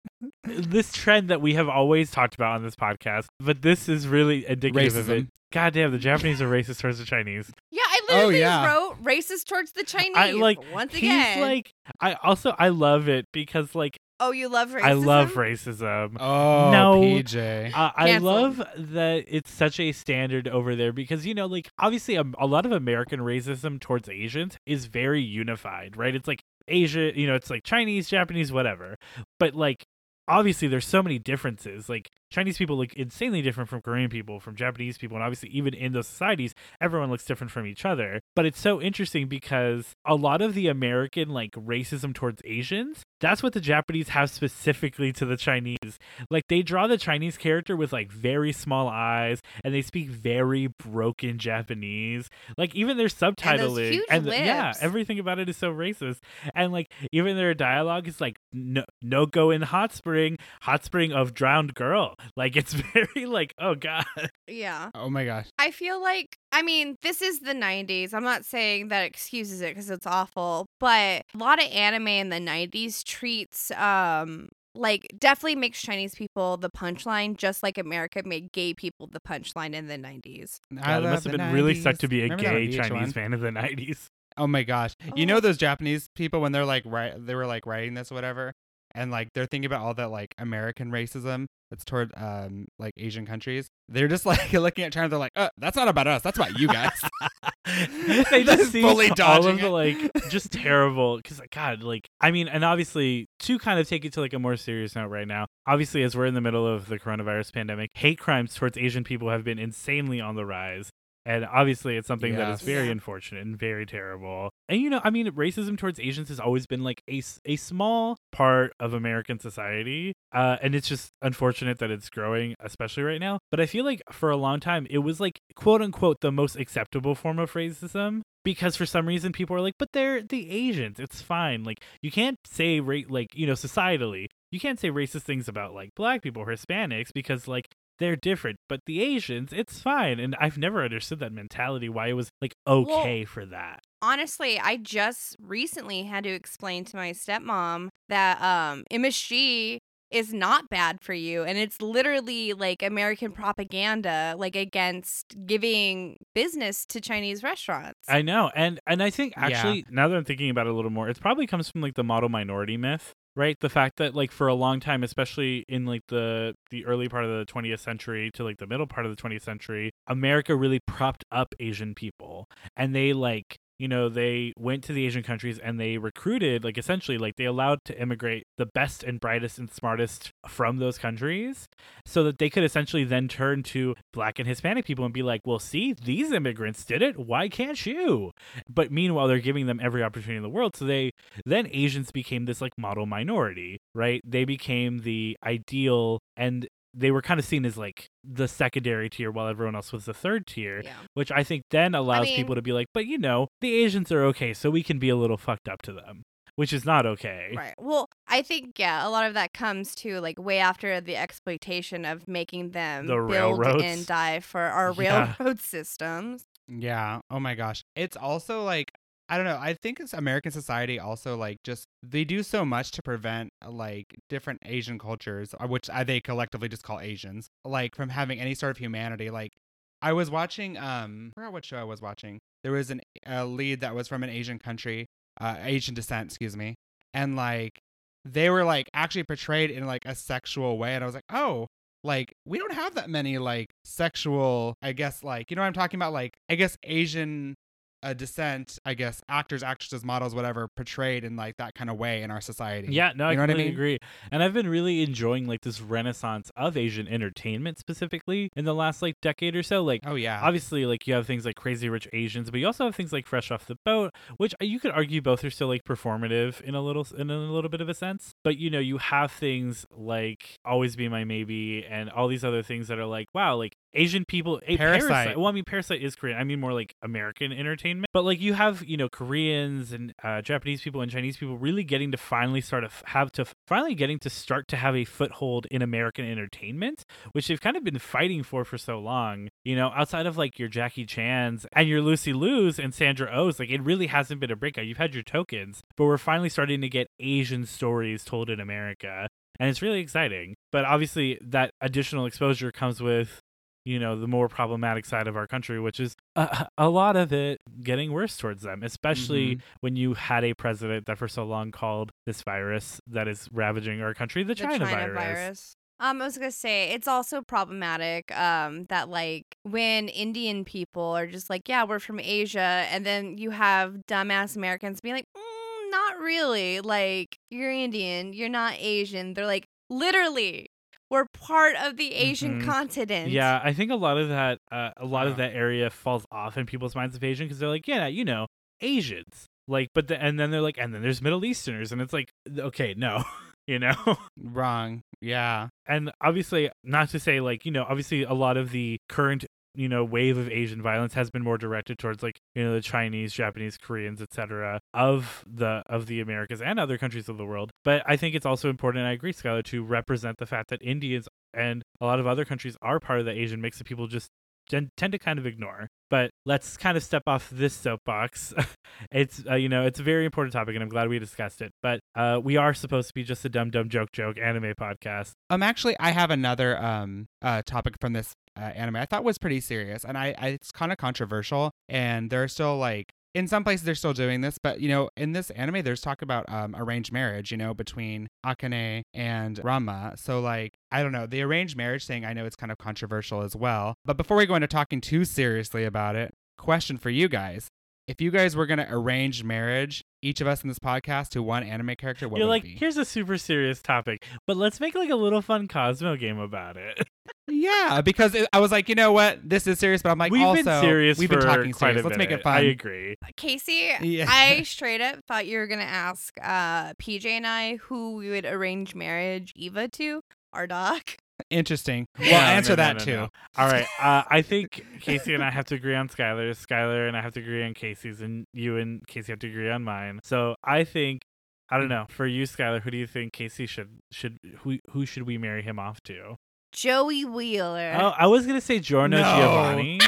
Speaker 1: this trend that we have always talked about on this podcast, but this is really indicative of it.
Speaker 3: Racism.
Speaker 1: God damn, the Japanese are [laughs] racist towards the Chinese.
Speaker 2: Yeah, I
Speaker 3: Oh, yeah.
Speaker 2: wrote racist towards the Chinese.
Speaker 1: I like
Speaker 2: once
Speaker 1: he's
Speaker 2: again.
Speaker 1: like I also I love it because like
Speaker 2: oh, you love racism.
Speaker 1: I love racism.
Speaker 3: Oh,
Speaker 1: No.
Speaker 3: PJ.
Speaker 1: Uh, I love that it's such a standard over there because you know, like obviously, a, a lot of American racism towards Asians is very unified, right? It's like Asia, you know, it's like Chinese, Japanese, whatever. But like, obviously, there's so many differences. Like Chinese people look insanely different from Korean people, from Japanese people, and obviously, even in those societies, everyone looks different from each other. But it's so interesting because a lot of the American like racism towards Asians, that's what the Japanese have specifically to the Chinese. Like they draw the Chinese character with like very small eyes and they speak very broken Japanese. Like even their subtitling
Speaker 2: huge
Speaker 1: the- yeah, everything about it is so racist. And like even their dialogue is like no no go in hot spring, hot spring of drowned girl. Like it's [laughs] very like oh god.
Speaker 2: Yeah.
Speaker 3: oh my gosh.
Speaker 2: I feel like, I mean, this is the 90s. I'm not saying that excuses it because it's awful, but a lot of anime in the 90s treats, um, like, definitely makes Chinese people the punchline, just like America made gay people the punchline in the 90s.
Speaker 3: I
Speaker 1: God, it must have
Speaker 3: the
Speaker 1: been really sucked
Speaker 3: 90s.
Speaker 1: to be a
Speaker 3: Remember
Speaker 1: gay Chinese fan of the 90s.
Speaker 3: Oh my gosh. You
Speaker 2: Oh.
Speaker 3: know those Japanese people when they're like right they were like writing this or whatever and like they're thinking about all that like American racism that's toward um like Asian countries. They're just [laughs] like looking at China they're like, "Uh, that's not about us. That's about you guys." [laughs]
Speaker 1: they [laughs] just see
Speaker 3: fully
Speaker 1: all of the like just terrible because god like i mean and obviously to kind of take it to like a more serious note right now obviously as we're in the middle of the coronavirus pandemic hate crimes towards asian people have been insanely on the rise and obviously it's something that is very
Speaker 2: Yeah.
Speaker 1: unfortunate and very terrible. And you know i mean racism towards asians has always been like a, a small part of american society uh, and it's just unfortunate that it's growing especially right now. But i feel like for a long time it was like quote unquote the most acceptable form of racism because for some reason people are like but they're the asians. It's fine. Like you can't say ra- like you know societally you can't say racist things about like black people or hispanics because like they're different but the asians it's fine and i've never understood that mentality why it was like okay for that
Speaker 2: Honestly, I just recently had to explain to my stepmom that um, MSG is not bad for you and it's literally like American propaganda like against giving business to Chinese restaurants.
Speaker 1: I know, and and I think
Speaker 3: Yeah.
Speaker 1: actually now that I'm thinking about it a little more, it probably comes from like the model minority myth, right? The fact that like for a long time, especially in like the the early part of the 20th century to like the middle part of the 20th century, America really propped up Asian people, and they like you know they went to the asian countries and they recruited like essentially like they allowed to immigrate the best and brightest and smartest from those countries so that they could essentially then turn to black and hispanic people and be like well see these immigrants did it. Why can't you? But meanwhile they're giving them every opportunity in the world. So they then asians became this like model minority right? They became the ideal and they were kind of seen as like the secondary tier while everyone else was the third tier
Speaker 2: yeah.
Speaker 1: which I think then allows
Speaker 2: mean-
Speaker 1: people to be like, but you know, the Asians are okay, so we can be a little fucked up to them, which is not okay.
Speaker 2: Right. Well, I think yeah, a lot of that comes to like way after the exploitation of making them
Speaker 1: The
Speaker 2: build
Speaker 1: railroads.
Speaker 2: and die for our [laughs]
Speaker 1: Yeah.
Speaker 2: railroad systems.
Speaker 3: Yeah. Oh my gosh. It's also like I don't know. I think it's American society also like just they do so much to prevent uh, like different Asian cultures, uh, which uh, they collectively just call Asians, like from having any sort of humanity. Like I was watching um I forgot what show I was watching. There was an a lead that was from an Asian country, uh Asian descent, excuse me. And like they were like actually portrayed in like a sexual way and I was like, "Oh, like we don't have that many like sexual i guess like you know what i'm talking about like i guess asian uh, descent i guess actors actresses models whatever portrayed in like that kind of way in our society
Speaker 1: Yeah, no, I
Speaker 3: You know what I
Speaker 1: completely
Speaker 3: mean?
Speaker 1: agree. And I've been really enjoying like this renaissance of Asian entertainment specifically in the last like decade or so. Like
Speaker 3: oh yeah
Speaker 1: obviously like you have things like Crazy Rich Asians, but you also have things like Fresh Off the Boat, which you could argue both are still like performative in a little in a little bit of a sense. but you know, you have things like Always Be My Maybe and all these other things that are like, wow, like Asian people a
Speaker 3: Parasite.
Speaker 1: Well, I mean Parasite is Korean. I mean more like American entertainment. But like you have, you know, Koreans and uh, Japanese people and Chinese people really getting to finally start to have to finally getting to start to have a foothold in American entertainment, which they've kind of been fighting for for so long. You know, outside of like your Jackie Chan's and your Lucy Liu's and Sandra Oh's, like it really hasn't been a breakout. You've had your tokens, but we're finally starting to get Asian stories told in America. And it's really exciting. But obviously, that additional exposure comes with, you know, the more problematic side of our country, which is a, a lot of it getting worse towards them, especially
Speaker 3: Mhm.
Speaker 1: when you had a president that for so long called this virus that is ravaging our country the, China, virus.
Speaker 2: Um, I was gonna say it's also problematic. Um, that like when Indian people are just like, yeah, we're from Asia, and then you have dumbass Americans being like, mm, not really. Like you're Indian, you're not Asian. They're like, literally, we're part of the Asian
Speaker 1: Mhm.
Speaker 2: continent.
Speaker 1: Yeah, I think a lot of that, uh, a lot of that area falls off in people's minds of Asian because they're like, yeah, you know, Asians. Like, but the, and then they're like, and then there's Middle Easterners, and it's like, okay, no, [laughs] you know.
Speaker 3: Wrong. Yeah.
Speaker 1: and obviously not to say like you know obviously a lot of the current you know wave of asian violence has been more directed towards like you know the chinese japanese koreans etc of the of the americas and other countries of the world. But i think it's also important i agree skylar to represent the fact that indians and a lot of other countries are part of the asian mix that people just tend to kind of ignore but let's kind of step off this soapbox. [laughs] It's uh, you know it's a very important topic and i'm glad we discussed it but uh, we are supposed to be just a dumb dumb joke joke anime podcast.
Speaker 3: Um, actually, I have another um uh topic from this uh, anime I thought was pretty serious, and I, I it's kind of controversial, and they're still like in some places they're still doing this, but you know, in this anime, there's talk about um arranged marriage, you know, between Akane and Ranma. So like, I don't know, the arranged marriage thing. I know it's kind of controversial as well. But before we go into talking too seriously about it, question for you guys: If you guys were gonna arrange marriage, each of us in this podcast to one anime character, what
Speaker 1: You're
Speaker 3: would
Speaker 1: like,
Speaker 3: it be?
Speaker 1: here's a super serious topic, but let's make like a little fun Cosmo game about it. [laughs]
Speaker 3: Yeah, because it, I was like, you know what, this is serious, but I'm like,
Speaker 1: we've
Speaker 3: also,
Speaker 1: been serious.
Speaker 3: We've
Speaker 1: for
Speaker 3: been talking
Speaker 1: quite
Speaker 3: serious. Let's make it fun.
Speaker 1: I agree.
Speaker 2: Casey,
Speaker 3: Yeah.
Speaker 2: I [laughs] straight up thought you were gonna ask uh PJ and I who we would arrange marriage Eva to, our doc.
Speaker 3: Interesting. [laughs] Well,
Speaker 1: No,
Speaker 3: answer
Speaker 1: no, no,
Speaker 3: that
Speaker 1: no,
Speaker 3: too.
Speaker 1: no. All right. Uh, I think Casey and I have to agree on Skylar. Skylar and I have to agree on Casey's, and you and Casey have to agree on mine. So I think. I don't know. For you, Skylar, who do you think Casey should should who who should we marry him off to?
Speaker 2: Joey Wheeler.
Speaker 1: Oh, I was gonna say Giorno
Speaker 3: No.
Speaker 1: Giovanni.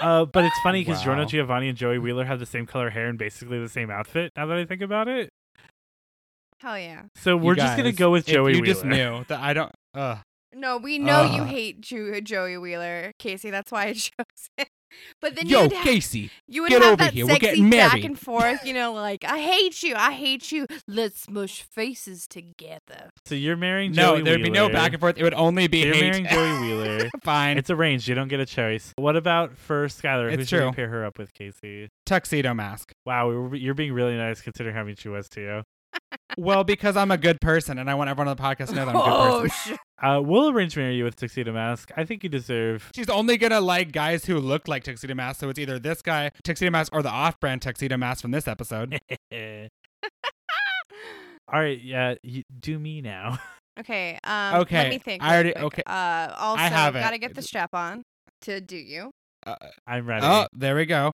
Speaker 1: Uh, but it's funny because Giorno Giovanni and Joey Wheeler have the same color hair and basically the same outfit. Now that I think about it,
Speaker 2: Hell yeah.
Speaker 1: so we're just gonna go with
Speaker 3: if
Speaker 1: Joey
Speaker 3: you
Speaker 1: Wheeler.
Speaker 3: just knew that I don't. Ugh.
Speaker 2: No, we know you hate Jo- Joey Wheeler, Casey. That's why I [laughs] chose it. But then
Speaker 3: Yo,
Speaker 2: you'd ha-
Speaker 3: Casey.
Speaker 2: you would
Speaker 3: get
Speaker 2: have
Speaker 3: over
Speaker 2: that
Speaker 3: here. We're
Speaker 2: sexy
Speaker 3: getting
Speaker 2: back and forth, you know, like I hate you, I hate you. Let's smush faces together.
Speaker 1: So you're marrying
Speaker 3: No,
Speaker 1: Joey
Speaker 3: there'd be no back and forth. It would only be
Speaker 1: So you're
Speaker 3: hate.
Speaker 1: marrying Joey [laughs] Wheeler.
Speaker 3: Fine.
Speaker 1: It's arranged. You don't get a choice. What about for Skylar? Who
Speaker 3: It's
Speaker 1: should we
Speaker 3: true.
Speaker 1: pair her up with, Casey?
Speaker 3: Tuxedo mask.
Speaker 1: Wow, we were, you're being really nice considering how mean she was to you.
Speaker 3: Well, because I'm a good person, and I want everyone on the podcast to know that I'm a good
Speaker 2: Oh,
Speaker 3: person. [laughs]
Speaker 1: Uh, we'll arrange marry you with Tuxedo Mask. I think you deserve.
Speaker 3: She's only gonna like guys who look like Tuxedo Mask, so it's either this guy, Tuxedo Mask, or the off-brand Tuxedo Mask from this episode. [laughs]
Speaker 1: All right, yeah, you, do me now. [laughs]
Speaker 2: okay. Um.
Speaker 3: Okay,
Speaker 2: Let me think.
Speaker 3: I already-
Speaker 2: quick.
Speaker 3: okay.
Speaker 2: Uh. Also,
Speaker 3: have it.
Speaker 2: gotta get the strap on to do you.
Speaker 3: Uh,
Speaker 1: I'm ready.
Speaker 3: oh, there we go.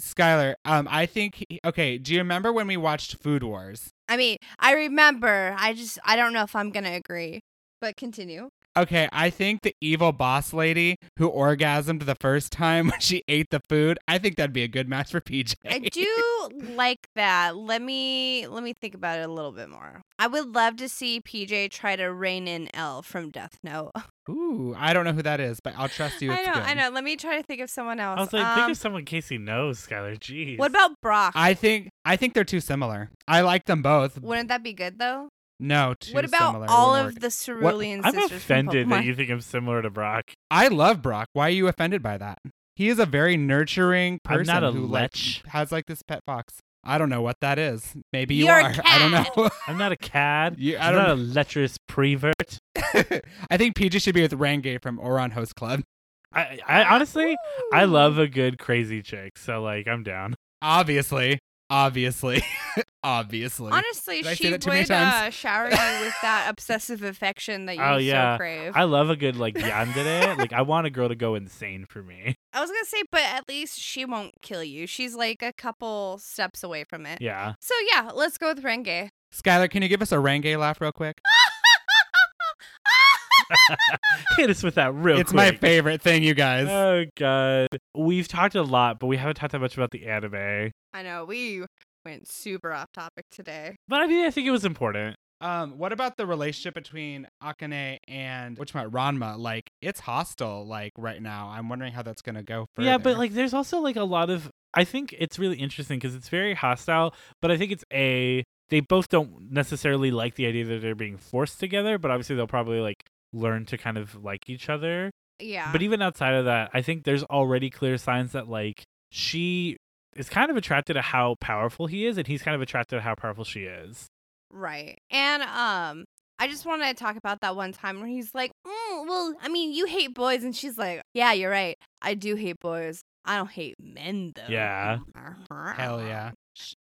Speaker 3: Skylar, um, I think. he- okay, do you remember when we watched Food Wars?
Speaker 2: I mean, I remember. I just, I don't know if I'm gonna agree. But continue.
Speaker 3: Okay, I think the evil boss lady who orgasmed the first time [laughs] when she ate the food. I think that'd be a good match for PJ.
Speaker 2: I do like that. Let me let me think about it a little bit more. I would love to see PJ try to rein in L from Death Note. [laughs]
Speaker 3: Ooh, I don't know who that is, but I'll trust you.
Speaker 2: I
Speaker 3: It's
Speaker 2: know,
Speaker 3: good.
Speaker 2: I know. Let me try to think of someone else.
Speaker 1: I was like,
Speaker 2: Um,
Speaker 1: think of someone Casey knows, Skylar. Jeez.
Speaker 2: what about Brock?
Speaker 3: I think I think they're too similar. I like them both.
Speaker 2: Wouldn't that be good though?
Speaker 3: No, too
Speaker 2: what about
Speaker 3: similar.
Speaker 2: All of
Speaker 3: work.
Speaker 2: the Cerulean sisters?
Speaker 1: I'm
Speaker 2: offended
Speaker 1: that you think I'm similar to Brock.
Speaker 3: I love Brock. Why are you offended by that? He is a very nurturing person
Speaker 1: I'm
Speaker 3: person
Speaker 1: not a
Speaker 3: who like,
Speaker 1: lech.
Speaker 3: has like this pet fox. I don't know what that is. Maybe you
Speaker 2: You're a
Speaker 3: are. [laughs] I don't know.
Speaker 1: I'm not a cad.
Speaker 3: You- I
Speaker 1: I'm
Speaker 3: don't
Speaker 1: not a lecherous prevert. [laughs]
Speaker 3: I think PJ should be with Renge from Ouran Host Club.
Speaker 1: I, I honestly, I love a good crazy chick. So like, I'm down.
Speaker 3: Obviously. Obviously, [laughs] obviously.
Speaker 2: Honestly,
Speaker 3: Did
Speaker 2: she
Speaker 3: that too
Speaker 2: would uh, shower you with that [laughs] obsessive affection that you
Speaker 1: Oh, yeah.
Speaker 2: so crave.
Speaker 1: I love a good like yandere. [laughs] like I want a girl to go insane for me.
Speaker 2: I was gonna say, but at least she won't kill you. She's like a couple steps away from it.
Speaker 1: Yeah.
Speaker 2: So yeah, let's go with Renge.
Speaker 3: Skylar, can you give us a Renge laugh real quick? [laughs]
Speaker 1: Hit us with that real
Speaker 3: it's my favorite thing, you guys.
Speaker 1: Oh god. We've talked a lot, but we haven't talked that much about the anime.
Speaker 2: I know we went super off topic today.
Speaker 1: But I mean I think it was important.
Speaker 3: Um, what about the relationship between Akane and which one, Ranma? Like, it's hostile. Like right now, I'm wondering how that's gonna go. Further.
Speaker 1: Yeah, but like there's also like a lot of I think it's really interesting because it's very hostile, but I think it's a they both don't necessarily like the idea that they're being forced together, but obviously they'll probably like learn to kind of like each other.
Speaker 2: Yeah.
Speaker 1: But even outside of that, I think there's already clear signs that like she is kind of attracted to how powerful he is and he's kind of attracted to how powerful she is.
Speaker 2: Right. And um I just wanted to talk about that one time where he's like, mm, "Well, I mean, you hate boys," and she's like, "Yeah, you're right. I do hate boys. I don't hate men though."
Speaker 1: Yeah. [laughs]
Speaker 3: hell yeah,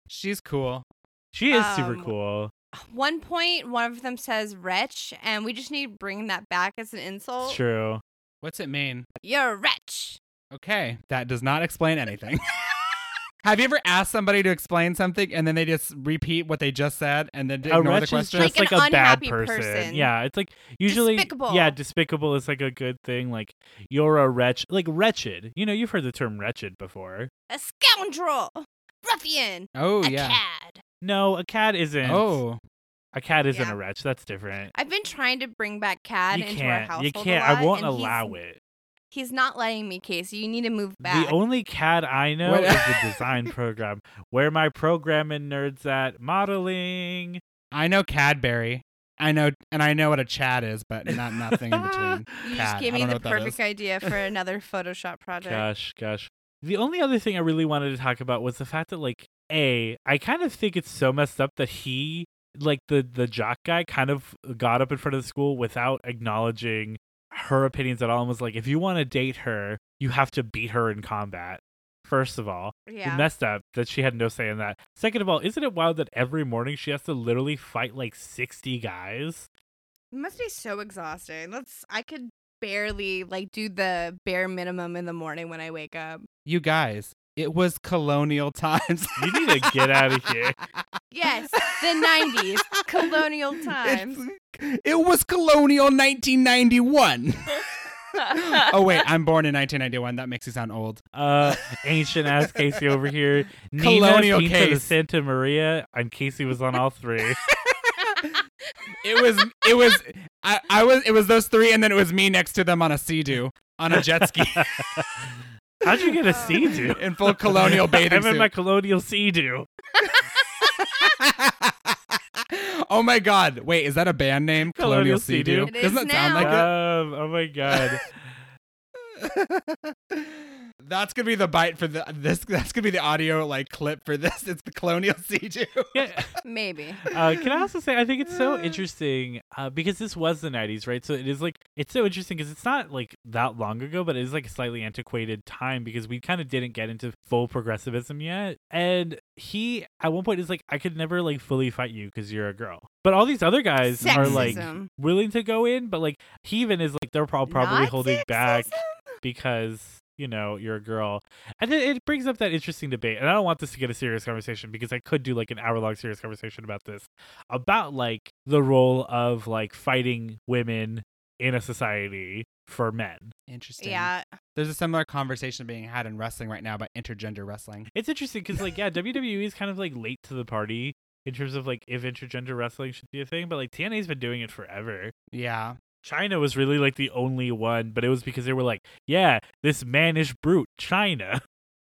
Speaker 3: she's cool.
Speaker 1: She is super
Speaker 2: Um,
Speaker 1: cool.
Speaker 2: One point, one of them says "wretch," and we just need to bring that back as an insult.
Speaker 1: True.
Speaker 3: What's it mean?
Speaker 2: You're a wretch.
Speaker 3: Okay, that does not explain anything. [laughs] Have you ever asked somebody to explain something and then they just repeat what they just said and then
Speaker 1: A
Speaker 3: ignore the
Speaker 1: wretch is
Speaker 3: question?
Speaker 1: just
Speaker 2: Like
Speaker 1: like,
Speaker 2: an
Speaker 1: a bad
Speaker 2: unhappy
Speaker 1: person.
Speaker 2: person.
Speaker 1: Yeah, it's like usually
Speaker 2: Despicable.
Speaker 1: yeah, despicable is like a good thing. Like you're a wretch, like wretched. You know, you've heard the term wretched before.
Speaker 2: A scoundrel. Ruffian.
Speaker 3: oh
Speaker 2: a
Speaker 3: yeah.
Speaker 2: cad.
Speaker 1: No, a cat isn't.
Speaker 3: Oh,
Speaker 1: a cat isn't
Speaker 2: Yeah.
Speaker 1: a wretch. That's different.
Speaker 2: I've been trying to bring back cad
Speaker 1: you
Speaker 2: into our
Speaker 1: can't.
Speaker 2: household.
Speaker 1: You can't.
Speaker 2: lot,
Speaker 1: I won't allow
Speaker 2: he's,
Speaker 1: it.
Speaker 2: He's not letting me, Casey. You need to move back.
Speaker 1: The only cat I know is the [laughs] design program. Where my programming nerds at modeling.
Speaker 3: I know Cadbury. I know, and I know what a chat is, but [laughs] not nothing in between.
Speaker 2: you
Speaker 3: cat.
Speaker 2: just gave me the perfect idea for [laughs] another Photoshop project.
Speaker 1: Gosh, gosh. The only other thing I really wanted to talk about was the fact that, like, a, I kind of think it's so messed up that he, like, the the jock guy, kind of got up in front of the school without acknowledging her opinions at all, and was like, if you want to date her, you have to beat her in combat. First of all,
Speaker 2: Yeah.
Speaker 1: Messed up that she had no say in that. Second of all, isn't it wild that every morning she has to literally fight like sixty guys?
Speaker 2: It must be so exhausting. That's I could barely like do the bare minimum in the morning when I wake up.
Speaker 3: You guys, it was colonial [laughs] times.
Speaker 1: You need to get out of here. [laughs]
Speaker 2: Yes, the 90s, colonial [laughs] times.
Speaker 3: It's- it was colonial 1991. oh wait, I'm born in 1991. That makes you sound old.
Speaker 1: Uh, ancient ass Casey over here.
Speaker 3: Colonial
Speaker 1: Nina, Pinta,
Speaker 3: case.
Speaker 1: Santa Maria, and Casey was on all three.
Speaker 3: It was it was I, I was it was those three and then it was me next to them on a sea-doo on a jet ski [laughs]
Speaker 1: How'd you get a sea doo?
Speaker 3: in full colonial bathing [laughs]
Speaker 1: I'm in
Speaker 3: suit.
Speaker 1: my colonial sea doo. [laughs]
Speaker 3: oh my god. Wait, is that a band name?
Speaker 1: Colonial
Speaker 3: Colonial Sea-Doo?
Speaker 1: Sea-Doo.
Speaker 3: Doesn't
Speaker 2: is
Speaker 3: that sound
Speaker 2: now.
Speaker 3: like
Speaker 1: Um, oh my god.
Speaker 3: It? That's gonna be the bite for the this. That's gonna be the audio like clip for this. It's the Colonial [laughs] Sea-Doo.
Speaker 1: Yeah.
Speaker 2: Maybe.
Speaker 1: uh, can I also say I think it's so interesting uh, because this was the '90s, right? So it is like it's so interesting because it's not like that long ago, but it is like a slightly antiquated time because we kind of didn't get into full progressivism yet. And he at one point is like, "I could never like fully fight you because you're a girl," but all these other guys are like willing to go in, but like he even is like they're probably
Speaker 2: Not
Speaker 1: holding back because you know you're a girl and then it brings up that interesting debate and i don't want this to get a serious conversation because i could do like an hour long serious conversation about this about like the role of like fighting women in a society for men
Speaker 3: Interesting.
Speaker 2: Yeah.
Speaker 3: There's a similar conversation being had in wrestling right now about intergender wrestling.
Speaker 1: it's interesting because like yeah [laughs] wwe is kind of like late to the party in terms of like if intergender wrestling should be a thing but like tna's been doing it forever
Speaker 3: Yeah.
Speaker 1: Chyna was really like the only one, but it was because they were like, yeah, this mannish brute, Chyna.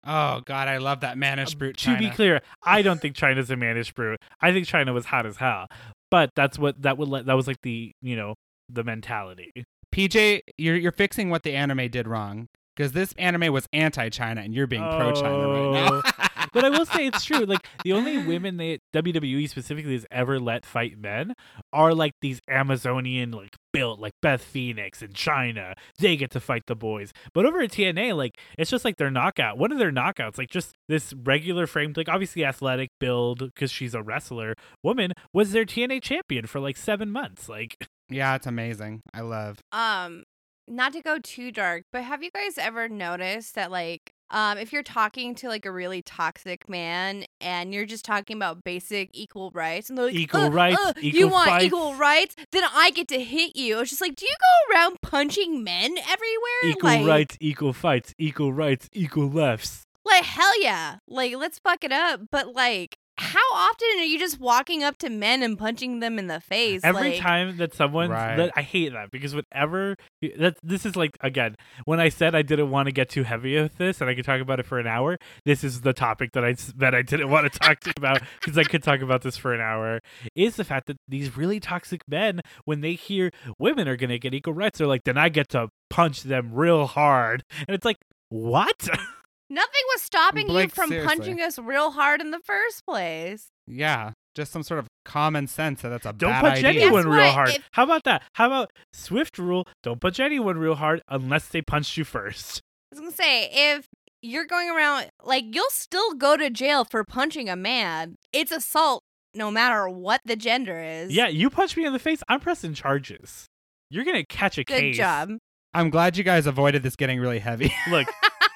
Speaker 3: Oh God, I love that mannish
Speaker 1: Um,
Speaker 3: brute.
Speaker 1: To be clear, I don't [laughs] think Chyna's a mannish brute. I think Chyna was hot as hell. But that's what that would let that was like the you know the mentality.
Speaker 3: PJ, you're you're fixing what the anime did wrong because this anime was anti-China and you're being pro-China right now. [laughs]
Speaker 1: but I will say it's true. Like [laughs] the only women they WWE specifically has ever let fight men are like these Amazonian like built like Beth Phoenix and Chyna. They get to fight the boys. But over at TNA, like it's just like their knockout. One of their knockouts, like just this regular framed, like obviously athletic build because she's a wrestler woman, was their TNA champion for like seven months. Like
Speaker 3: Yeah, it's amazing. I love.
Speaker 2: Um, not to go too dark, but have you guys ever noticed that like um if you're talking to like a really toxic man and you're just talking about basic equal rights and they're like
Speaker 1: Equal
Speaker 2: "Uh,
Speaker 1: rights,
Speaker 2: uh, you want
Speaker 1: fights."
Speaker 2: equal rights? Then I get to hit you. It's just like do you go around punching men everywhere?
Speaker 1: Equal
Speaker 2: like,
Speaker 1: rights, equal fights, equal rights, equal lefts.
Speaker 2: like hell yeah. Like let's fuck it up. But like how often are you just walking up to men and punching them in the face?
Speaker 1: Every
Speaker 2: like,
Speaker 1: time that someone
Speaker 3: Right.
Speaker 1: that I hate that because whenever that this is like again when I said I didn't want to get too heavy with this and I could talk about it for an hour this is the topic that I that I didn't want to talk to about [laughs] because I could talk about this for an hour is the fact that these really toxic men when they hear women are gonna get equal rights they're like then I get to punch them real hard. And it's like what [laughs]
Speaker 2: nothing was stopping you from
Speaker 3: seriously.
Speaker 2: punching us real hard in the first place
Speaker 3: Yeah, just some sort of common sense that that's a
Speaker 1: Don't
Speaker 3: bad
Speaker 1: punch
Speaker 3: idea.
Speaker 1: anyone real hard.
Speaker 2: If-
Speaker 1: How about that? How about Swift rule? Don't punch anyone real hard unless they punched you first.
Speaker 2: I was gonna say if you're going around like you'll still go to jail for punching a man. It's assault no matter what the gender is.
Speaker 1: Yeah, you punch me in the face, I'm pressing charges. You're gonna catch a
Speaker 2: Good
Speaker 1: case.
Speaker 2: job.
Speaker 3: I'm glad you guys avoided this getting really heavy. [laughs]
Speaker 1: Look,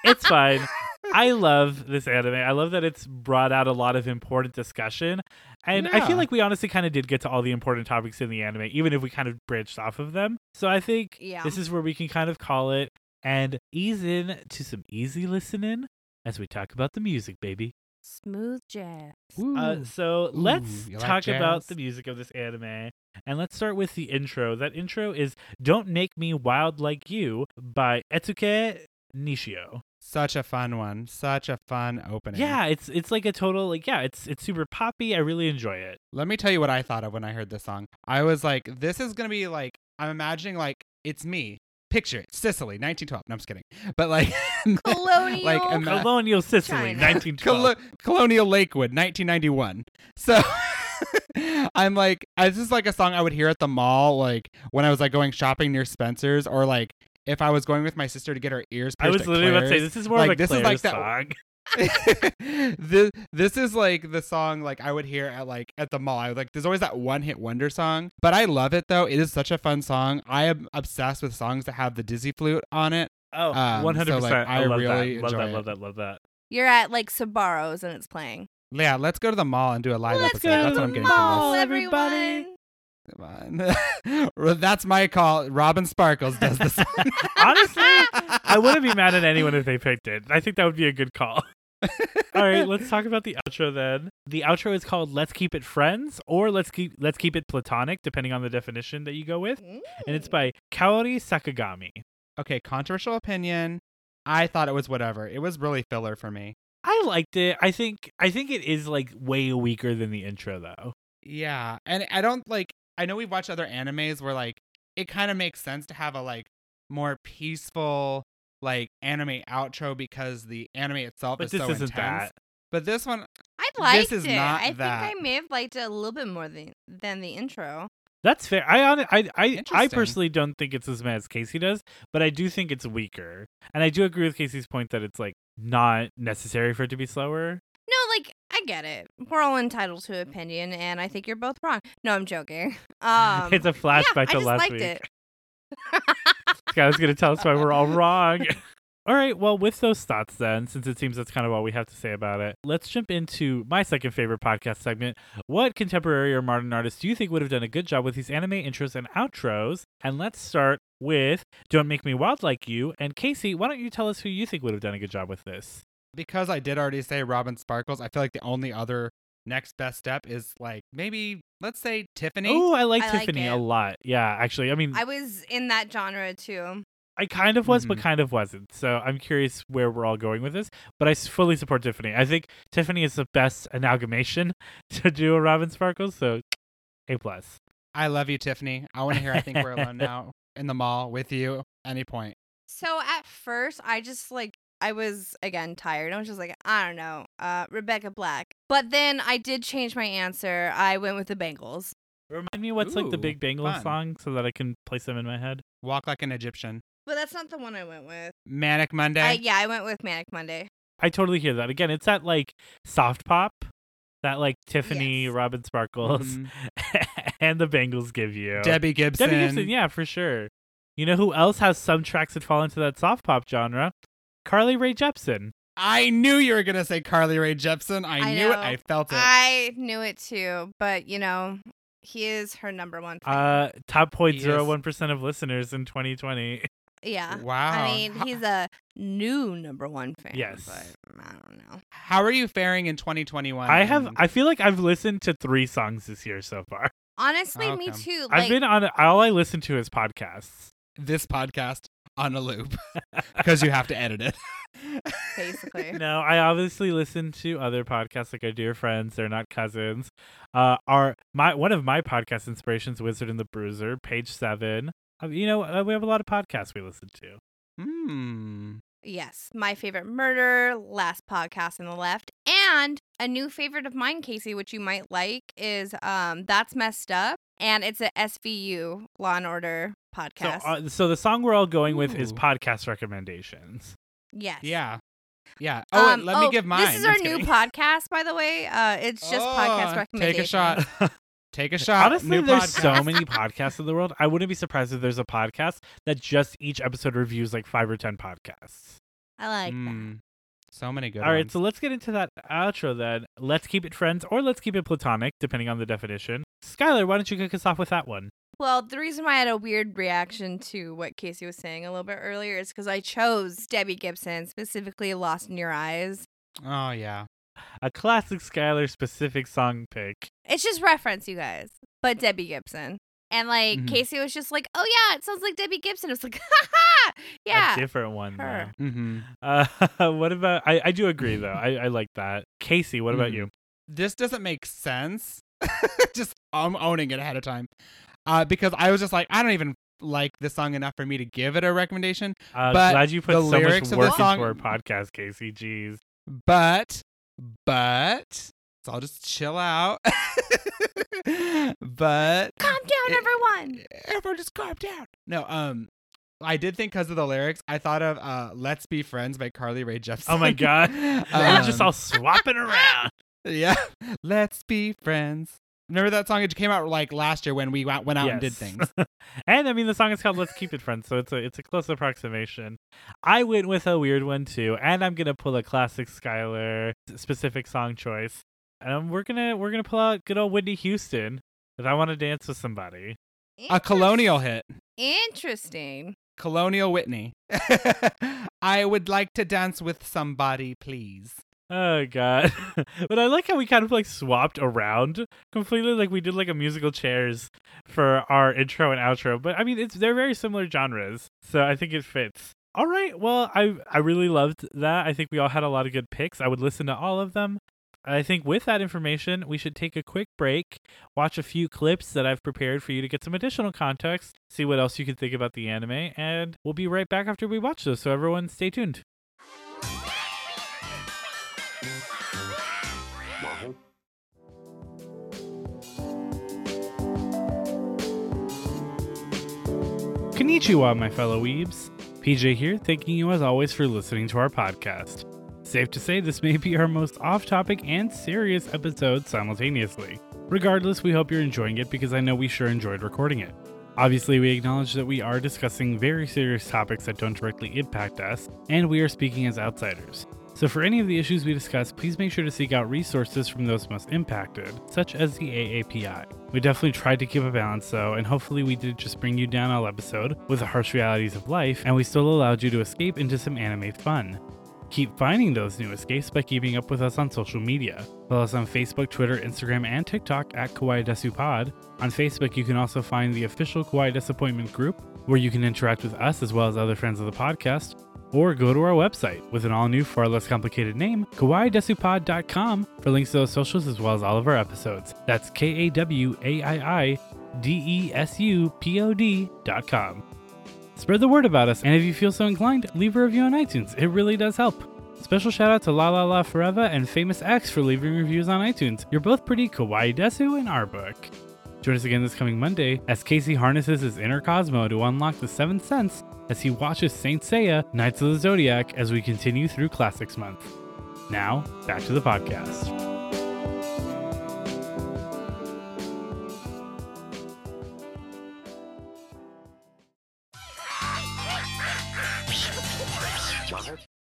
Speaker 1: it's fine. [laughs] I love this anime. I love that it's brought out a lot of important discussion. And I feel like we honestly kind of did get to all the important topics in the anime, even if we kind of branched off of them. So I think
Speaker 2: Yeah.
Speaker 1: this is where we can kind of call it and ease in to some easy listening as we talk about the music, baby.
Speaker 2: Smooth jazz.
Speaker 1: Uh, so let's
Speaker 3: you like
Speaker 1: talk about the music of this anime. And let's start with the intro. That intro is Don't Make Me Wild Like You by Etsuko Nishio.
Speaker 3: Such a fun one. Such a fun opening.
Speaker 1: Yeah, it's it's like a total like yeah, it's it's super poppy. I really enjoy it.
Speaker 3: Let me tell you what I thought of when I heard this song. I was like, this is gonna be like I'm imagining like it's me. Picture it, Sicily, 1912. No, I'm just kidding. [laughs] But like, [laughs]
Speaker 2: Colonial.
Speaker 3: like ima-
Speaker 1: Colonial Sicily,
Speaker 2: China.
Speaker 1: 1912.
Speaker 3: Colo- Colonial Lakewood, 1991. So [laughs] I'm like, this is like a song I would hear at the mall, like when I was like going shopping near Spencer's, or like if I was going with my sister to get her ears pierced.
Speaker 1: I was
Speaker 3: at
Speaker 1: literally about to say this is more
Speaker 3: Like,
Speaker 1: of a
Speaker 3: this is like that-
Speaker 1: song. [laughs]
Speaker 3: this this is like the song like I would hear at like at the mall. I would like there's always that one hit wonder song, but I love it though. It is such a fun song. I am obsessed with songs that have the dizzy flute on it.
Speaker 1: Oh,
Speaker 3: Um,
Speaker 1: 100%.
Speaker 3: like,
Speaker 1: I,
Speaker 3: I
Speaker 1: love
Speaker 3: really
Speaker 1: that. Love that, love that, love that.
Speaker 2: You're at like Sbarro's and it's playing.
Speaker 3: Yeah, let's go to the mall and do a live
Speaker 2: Let's
Speaker 3: episode.
Speaker 2: go
Speaker 3: That's
Speaker 2: to
Speaker 3: what I'm getting
Speaker 2: mall,
Speaker 3: from
Speaker 1: everybody.
Speaker 2: everyone.
Speaker 3: Come on. [laughs] That's my call. Robin Sparkles does this. [laughs]
Speaker 1: Honestly, I wouldn't be mad at anyone if they picked it. I think that would be a good call. [laughs] All right, let's talk about the outro then. The outro is called "Let's Keep It Friends" or "Let's Keep Let's Keep It Platonic," depending on the definition that you go with. And it's by Kaori Sakagami.
Speaker 3: okay, controversial opinion. I thought it was whatever. It was really filler for me.
Speaker 1: I liked it. I think I think it is like way weaker than the intro though.
Speaker 3: Yeah, and I don't like. I know we've watched other animes where like it kind of makes sense to have a like more peaceful like anime outro because the anime itself
Speaker 1: But
Speaker 3: is
Speaker 1: this
Speaker 3: so
Speaker 1: isn't
Speaker 3: intense.
Speaker 1: that.
Speaker 3: But this one,
Speaker 2: I liked
Speaker 3: is
Speaker 2: it.
Speaker 3: not
Speaker 2: I think. I may have liked it a little bit more than than the intro.
Speaker 1: That's fair. I hon- I I, I personally don't think it's as bad as Casey does, but I do think it's weaker. And I do agree with Casey's point that it's like not necessary for it to be slower.
Speaker 2: I get it. We're all entitled to opinion, and I think you're both wrong. No, I'm joking. [laughs] Um,
Speaker 1: it's a flashback
Speaker 2: yeah, I
Speaker 1: to last
Speaker 2: liked
Speaker 1: week.
Speaker 2: it.
Speaker 1: Skylar's gonna tell us why we're all wrong. [laughs] All right, well, with those thoughts, then, since it seems that's kind of all we have to say about it, let's jump into my second favorite podcast segment. What contemporary or modern artist do you think would have done a good job with these anime intros and outros? And let's start with Don't Make Me Wild Like You. And Casey, why don't you tell us who you think would have done a good job with this?
Speaker 3: Because I did already say Robin Sparkles, I feel like the only other next best step is like maybe let's say Tiffany.
Speaker 1: Oh, I like
Speaker 2: I
Speaker 1: Tiffany
Speaker 2: it.
Speaker 1: a lot. Yeah, actually, I mean,
Speaker 2: I was in that genre too.
Speaker 1: I kind of was, but
Speaker 3: Mhm.
Speaker 1: kind of wasn't. So I'm curious where we're all going with this. But I fully support Tiffany. I think Tiffany is the best amalgamation [laughs] to do a Robin Sparkles. So A plus.
Speaker 3: I love you, Tiffany. I want to hear. I think we're alone [laughs] now in the mall with you. Any point.
Speaker 2: So at first, I just like I was again tired. I was just like, I don't know, uh, Rebecca Black. But then I did change my answer. I went with the Bangles.
Speaker 1: Remind me what's like the
Speaker 3: Ooh,
Speaker 1: Big Bangles
Speaker 3: fun.
Speaker 1: song so that I can place them in my head.
Speaker 3: Walk like an Egyptian.
Speaker 2: But that's not the one I went with.
Speaker 3: Manic Monday.
Speaker 2: I, yeah, I went with Manic Monday.
Speaker 1: I totally hear that. Again, it's that like soft pop that like Tiffany,
Speaker 2: Yes.
Speaker 1: Robin Sparkles,
Speaker 3: Mhm. [laughs]
Speaker 1: and the Bangles give you.
Speaker 3: Debbie Gibson.
Speaker 1: Debbie Gibson, yeah, for sure. You know who else has some tracks that fall into that soft pop genre? Carly Rae Jepsen.
Speaker 3: I knew you were gonna say Carly Rae Jepsen. I,
Speaker 2: I
Speaker 3: knew it. I felt it.
Speaker 2: I knew it too, but you know, he is her number one fan.
Speaker 1: Uh, top point
Speaker 3: He is-
Speaker 1: percent of listeners in 2020.
Speaker 2: yeah.
Speaker 3: wow.
Speaker 2: I mean, he's a new number one fan.
Speaker 1: Yes.
Speaker 2: But I don't know.
Speaker 3: How are you faring in 2021?
Speaker 1: I have. I feel like I've listened to three songs this year so far.
Speaker 2: Honestly, me
Speaker 3: Okay.
Speaker 2: too.
Speaker 1: I've been on. All I listen to is podcasts.
Speaker 3: this podcast on a loop [laughs] because you have to edit it. [laughs]
Speaker 2: basically.
Speaker 1: No, I obviously listen to other podcasts like our dear friends. They're not cousins. Uh, our my one of my podcast inspirations, Wizard and the Bruiser, page seven. Uh, you know, uh, we have a lot of podcasts we listen to.
Speaker 3: Hmm.
Speaker 2: Yes, my favorite murder, last podcast on the left, and a new favorite of mine, Casey, which you might like, is um that's messed up, and it's a SVU Law and Order
Speaker 1: So,
Speaker 2: podcast.
Speaker 1: uh, so the song we're all going with is podcast recommendations.
Speaker 2: yes.
Speaker 3: Yeah. Yeah. Oh,
Speaker 2: Um,
Speaker 3: let me
Speaker 2: oh,
Speaker 3: give mine.
Speaker 2: This is our
Speaker 3: Just
Speaker 2: new podcast, by the way. Uh, it's just podcast
Speaker 3: Oh,
Speaker 2: recommendations.
Speaker 3: Take a shot. [laughs] Take a shot.
Speaker 1: Honestly,
Speaker 3: New
Speaker 1: there's
Speaker 3: podcast.
Speaker 1: so many [laughs] podcasts in the world. I wouldn't be surprised if there's a podcast that just each episode reviews like five or ten podcasts.
Speaker 2: I like that.
Speaker 3: Mm, so many good
Speaker 1: All right,
Speaker 3: ones.
Speaker 1: so let's get into that outro then. Let's keep it friends or let's keep it platonic, depending on the definition. Skylar, why don't you kick us off with that one?
Speaker 2: Well, the reason why I had a weird reaction to what Casey was saying a little bit earlier is because I chose Debbie Gibson, specifically Lost in Your Eyes.
Speaker 3: oh yeah.
Speaker 1: A classic Skylar specific song pick.
Speaker 2: It's just reference, you guys, but Debbie Gibson. And like
Speaker 3: Mhm.
Speaker 2: Casey was just like, "Oh yeah, it sounds like Debbie Gibson." It was like, [laughs] "Ha ha,
Speaker 1: A
Speaker 2: yeah."
Speaker 1: different one.
Speaker 2: her.
Speaker 1: though.
Speaker 3: Mm-hmm.
Speaker 1: Uh, [laughs] what about? I, I do agree though. I, I like that. Casey, what about
Speaker 3: Mhm.
Speaker 1: you?
Speaker 3: This doesn't make sense. [laughs] just I'm owning it ahead of time. Uh, because I was just like, I don't even like this song enough for me to give it a recommendation.
Speaker 1: Uh,
Speaker 3: But
Speaker 1: glad you put
Speaker 3: the
Speaker 1: so much
Speaker 3: lyrics of the
Speaker 1: work into
Speaker 3: song-
Speaker 1: our podcast, Casey. Jeez.
Speaker 3: But, but, so I'll just chill out. [laughs] but
Speaker 2: Calm down,
Speaker 3: It-
Speaker 2: everyone.
Speaker 3: everyone just calm down. No, um, I did think because of the lyrics, I thought of uh, "Let's Be Friends" by Carly Rae Jepsen.
Speaker 1: Oh my god. [laughs] We're just
Speaker 3: Um,
Speaker 1: all swapping around. [laughs]
Speaker 3: yeah. Let's be friends. Remember that song? It came out like last year when we went went out and did things. [laughs]
Speaker 1: and I mean the song is called Let's Keep It Friends, so it's a it's a close approximation. I went with a weird one too, and I'm gonna pull a classic Skylar specific song choice. Um we're gonna we're gonna pull out good old Whitney Houston. If I want to dance with somebody.
Speaker 3: A colonial hit.
Speaker 2: Interesting.
Speaker 3: Colonial Whitney. [laughs] I would like to dance with somebody, please.
Speaker 1: Oh god. [laughs] but I like how we kind of like swapped around completely like we did like a musical chairs for our intro and outro. But I mean it's they're very similar genres. So I think it fits. All right. Well, I I really loved that. I think we all had a lot of good picks. I would listen to all of them. I think with that information, we should take a quick break, watch a few clips that I've prepared for you to get some additional context, see what else you can think about the anime, and we'll be right back after we watch those. So everyone stay tuned. Konnichiwa, my fellow weebs. PJ here, thanking you as always for listening to our podcast. Safe to say this may be our most off topic and serious episode simultaneously. Regardless, we hope you're enjoying it because I know we sure enjoyed recording it. Obviously, we acknowledge that we are discussing very serious topics that don't directly impact us, and we are speaking as outsiders. So, for any of the issues we discuss, please make sure to seek out resources from those most impacted, such as the AAPI. We definitely tried to keep a balance, though, and hopefully, we did just bring you down all episode with the harsh realities of life, and we still allowed you to escape into some anime fun. Keep finding those new escapes by keeping up with us on social media. Follow us on Facebook, Twitter, Instagram, and TikTok at Kawaii Desu Pod. On Facebook, you can also find the official Kawaii Disappointment group, where you can interact with us as well as other friends of the podcast, or go to our website with an all new, far less complicated name, kawaiidesupod.com, for links to those socials as well as all of our episodes. That's K A W A I I D E S U P O D.com. Spread the word about us, and if you feel so inclined, leave a review on iTunes. It really does help. Special shout out to La La La Forever and Famous X for leaving reviews on iTunes. You're both pretty kawaii desu in our book. Join us again this coming Monday as Casey harnesses his inner Cosmo to unlock the seventh sense as he watches Saint Seiya Knights of the Zodiac as we continue through Classics Month. Now, back to the podcast.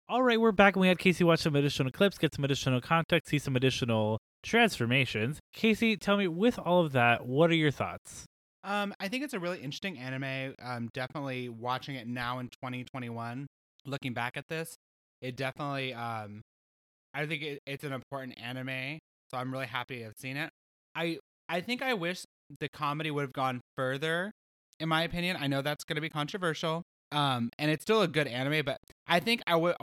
Speaker 1: All right, we're back and we had Casey watch some additional clips, get some additional context, see some additional transformations. Casey, tell me, with all of that, what are your thoughts?
Speaker 3: Um, I think it's a really interesting anime. Um, definitely watching it now in 2021, looking back at this, it definitely um, I think it, it's an important anime. So I'm really happy to have seen it. I I think I wish the comedy would have gone further. In my opinion, I know that's going to be controversial. Um, and it's still a good anime, but I think I would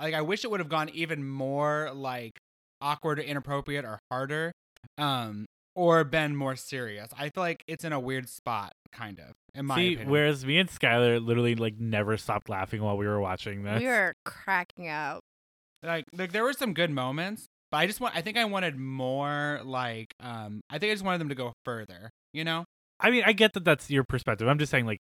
Speaker 3: like I wish it would have gone even more like awkward or inappropriate or harder. Um, or been more serious. I feel like it's in a weird spot, kind of. In my
Speaker 1: See,
Speaker 3: opinion.
Speaker 1: whereas me and Skylar literally like never stopped laughing while we were watching this.
Speaker 2: We were cracking up.
Speaker 3: like like there were some good moments, but I just want I think I wanted more like um I think I just wanted them to go further, you know?
Speaker 1: I mean, I get that that's your perspective. I'm just saying, like,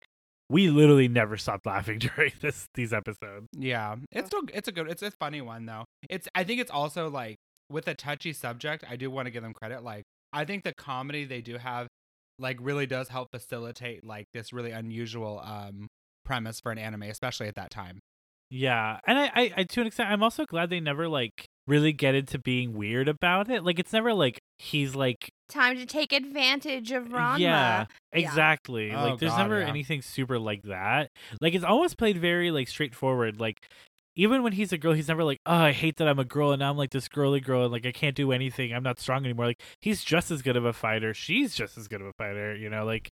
Speaker 1: we literally never stopped laughing [laughs] during this these episodes.
Speaker 3: Yeah. It's still it's a good it's a funny one though. It's I think it's also like with a touchy subject, I do want to give them credit. Like I think the comedy they do have like really does help facilitate like this really unusual um premise for an anime, especially at that time.
Speaker 1: Yeah, and I, I, I, to an extent, I'm also glad they never like really get into being weird about it. Like, it's never like he's like,
Speaker 2: Time to take advantage of Ranma.
Speaker 1: yeah,
Speaker 2: Yeah.
Speaker 1: exactly.
Speaker 3: Oh,
Speaker 1: like, there's
Speaker 3: God,
Speaker 1: never
Speaker 3: yeah.
Speaker 1: anything super like that. Like, it's always played very like straightforward. Like, even when he's a girl, he's never like, oh, I hate that I'm a girl and now I'm like this girly girl and like I can't do anything. I'm not strong anymore. Like, he's just as good of a fighter. She's just as good of a fighter. You know, like,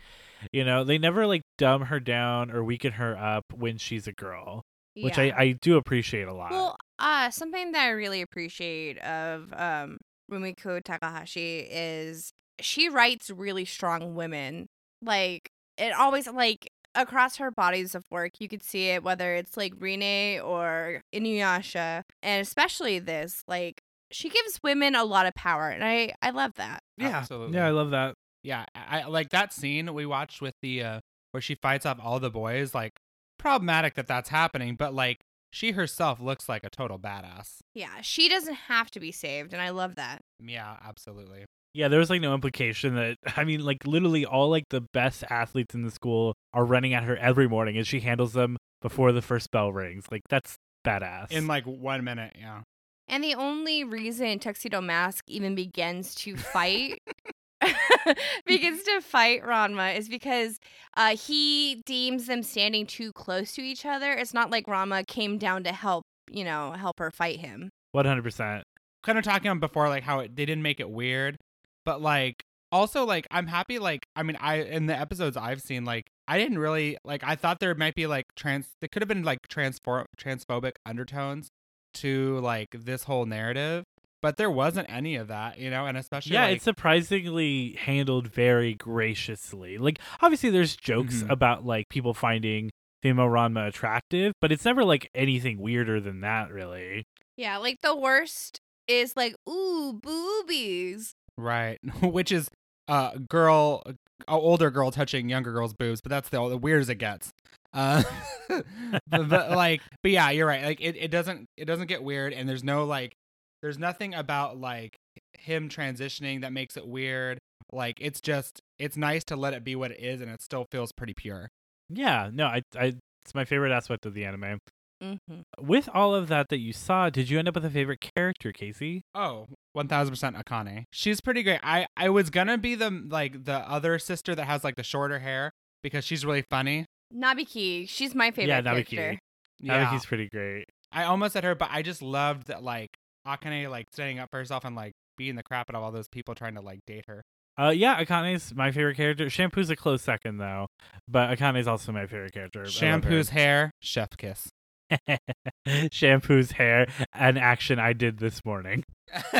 Speaker 1: you know, they never like dumb her down or weaken her up when she's a girl, which I I do appreciate a lot.
Speaker 2: Well, uh, something that I really appreciate of um, Rumiko Takahashi is she writes really strong women. Like it always like across her bodies of work, you could see it whether it's like Rinne or Inuyasha, and especially this. Like she gives women a lot of power, and I I love that.
Speaker 1: yeah,
Speaker 3: Absolutely.
Speaker 1: yeah, I love that.
Speaker 3: Yeah, I I- like that scene we watched with the uh where she fights off all the boys. Like problematic that that's happening, but like she herself looks like a total badass.
Speaker 2: Yeah, she doesn't have to be saved, and I love that.
Speaker 3: Yeah, absolutely.
Speaker 1: Yeah, there was like no implication that [laughs] I mean, like literally all like the best athletes in the school are running at her every morning, and she handles them before the first bell rings. Like that's badass.
Speaker 3: In like one minute, yeah.
Speaker 2: And the only reason Tuxedo Mask even begins to fight [laughs] [laughs] begins to fight Ranma is because uh, he deems them standing too close to each other. It's not like Ranma came down to help, you know, help her fight him.
Speaker 1: one hundred percent.
Speaker 3: Kind of talking on before like how it, they didn't make it weird, but like also like I'm happy like I mean I in the episodes I've seen like I didn't really like I thought there might be like trans there could have been like transfor- transphobic undertones to like this whole narrative, but there wasn't any of that, you know, and especially
Speaker 1: Yeah,
Speaker 3: like,
Speaker 1: it's surprisingly handled very graciously. Like obviously there's jokes
Speaker 3: Mhm.
Speaker 1: about like people finding female Ranma attractive, but it's never like anything weirder than that, really.
Speaker 2: Yeah, like the worst is like, ooh, boobies.
Speaker 3: Right, [laughs] which is uh girl, a older girl touching younger girl's boobs, but that's the, the weirdest it gets. Uh, [laughs] but, but, [laughs] like, but yeah, you're right. Like, it, it doesn't it doesn't get weird, and there's no like, there's nothing about like him transitioning that makes it weird. Like, it's just it's nice to let it be what it is, and it still feels pretty pure.
Speaker 1: Yeah, no, I, I it's my favorite aspect of the anime.
Speaker 2: Mm-hmm.
Speaker 1: With all of that that you saw, did you end up with a favorite character, Casey?
Speaker 3: Oh, 1000% Akane. She's pretty great. I I was gonna be the like the other sister that has like the shorter hair because she's really funny.
Speaker 2: Nabiki, she's my favorite
Speaker 1: Yeah, Nabiki.
Speaker 2: character.
Speaker 3: Yeah.
Speaker 1: Nabiki's pretty great.
Speaker 3: I almost said her, but I just loved that like Akane like standing up for herself and like beating the crap out of all those people trying to like date her.
Speaker 1: Uh, yeah, Akane's my favorite character. Shampoo's a close second though, but Akane's also my favorite character. I.
Speaker 3: Shampoo's hair, chef kiss. [laughs] [laughs]
Speaker 1: Shampoo's hair, an action I did this morning. [laughs]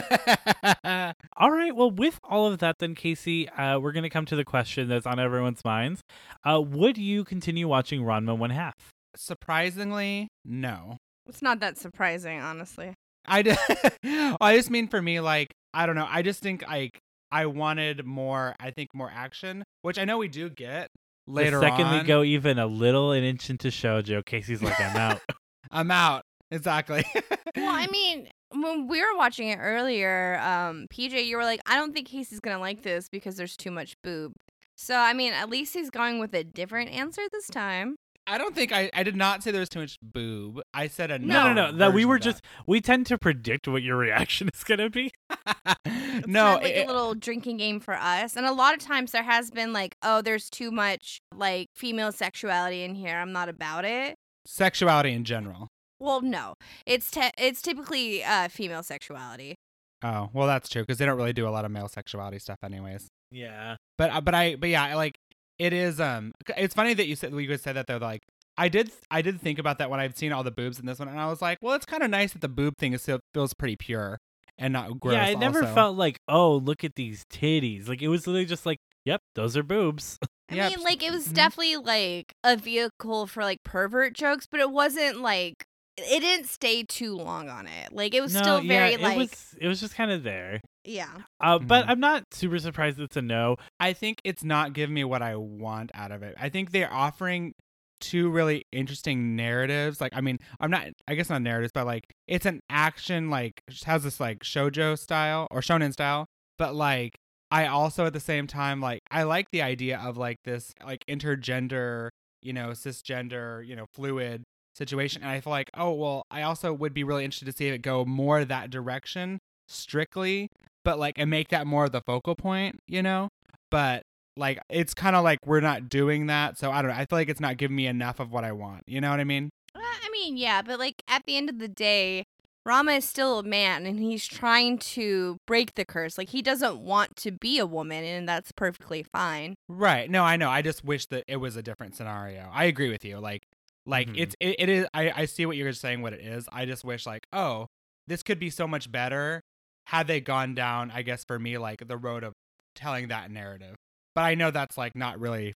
Speaker 1: All right. Well, with all of that, then, Casey, uh, we're going to come to the question that's on everyone's minds. Uh, would you continue watching Ranma One Half?
Speaker 3: Surprisingly, no.
Speaker 2: It's not that surprising, honestly.
Speaker 3: I, d- [laughs] I just mean for me, like, I don't know. I just think like I wanted more, I think more action, which I know we do get later
Speaker 1: the second
Speaker 3: on.
Speaker 1: we go even a little an inch into shoujo, Casey's like, I'm out. [laughs]
Speaker 3: I'm out. Exactly. [laughs]
Speaker 2: Well, I mean, when we were watching it earlier, um, PJ, you were like, I don't think Casey's gonna like this because there's too much boob. So I mean, at least he's going with a different answer this time.
Speaker 3: I don't think I, I did not say there was too much boob. I said a
Speaker 1: No, no, no. That we were just we tend to predict what your reaction is gonna be. [laughs]
Speaker 2: It's
Speaker 3: no,
Speaker 2: kind of like
Speaker 3: it-
Speaker 2: a little drinking game for us. And a lot of times there has been like, oh, there's too much like female sexuality in here. I'm not about it.
Speaker 3: sexuality in general.
Speaker 2: Well, no, it's te- it's typically uh, female sexuality.
Speaker 3: Oh, well, that's true because they don't really do a lot of male sexuality stuff, anyways.
Speaker 1: Yeah.
Speaker 3: But uh, but I but yeah, like it is. Um, it's funny that you said you could say that though. Like I did I did think about that when I've seen all the boobs in this one, and I was like, well, it's kind of nice that the boob thing is still feels pretty pure and not gross.
Speaker 1: yeah, it never
Speaker 3: also.
Speaker 1: felt like, oh, look at these titties. Like it was literally just like, yep, those are boobs.
Speaker 2: I
Speaker 3: Yep.
Speaker 2: mean, like it was
Speaker 3: Mhm.
Speaker 2: definitely like a vehicle for like pervert jokes, but it wasn't like it didn't stay too long on it. Like it was
Speaker 1: no,
Speaker 2: still very
Speaker 1: yeah, it
Speaker 2: like
Speaker 1: was it was just kind of there.
Speaker 2: yeah.
Speaker 1: Uh, but
Speaker 3: Mhm.
Speaker 1: I'm not super surprised it's a no.
Speaker 3: I think it's not giving me what I want out of it. I think they're offering two really interesting narratives. Like, I mean, I'm not, I guess not narratives, but like, it's an action, like, just has this like shojo style or shonen style, but like, I also at the same time, like, I like the idea of like this, like, intergender, you know, cisgender, you know, fluid situation. And I feel like, oh, well, I also would be really interested to see it go more that direction strictly, but like, and make that more of the focal point, you know? but like it's kind of like we're not doing that so i don't know i feel like it's not giving me enough of what i want you know what i mean
Speaker 2: Uh, I mean, yeah, but like at the end of the day, Ranma is still a man and he's trying to break the curse. Like he doesn't want to be a woman and that's perfectly fine.
Speaker 3: right no i know i just wish that it was a different scenario i agree with you like like
Speaker 1: Mhm.
Speaker 3: it's it, it is I, I see what you're saying what it is i just wish like oh this could be so much better had they gone down i guess for me like the road of telling that narrative but i know that's like not really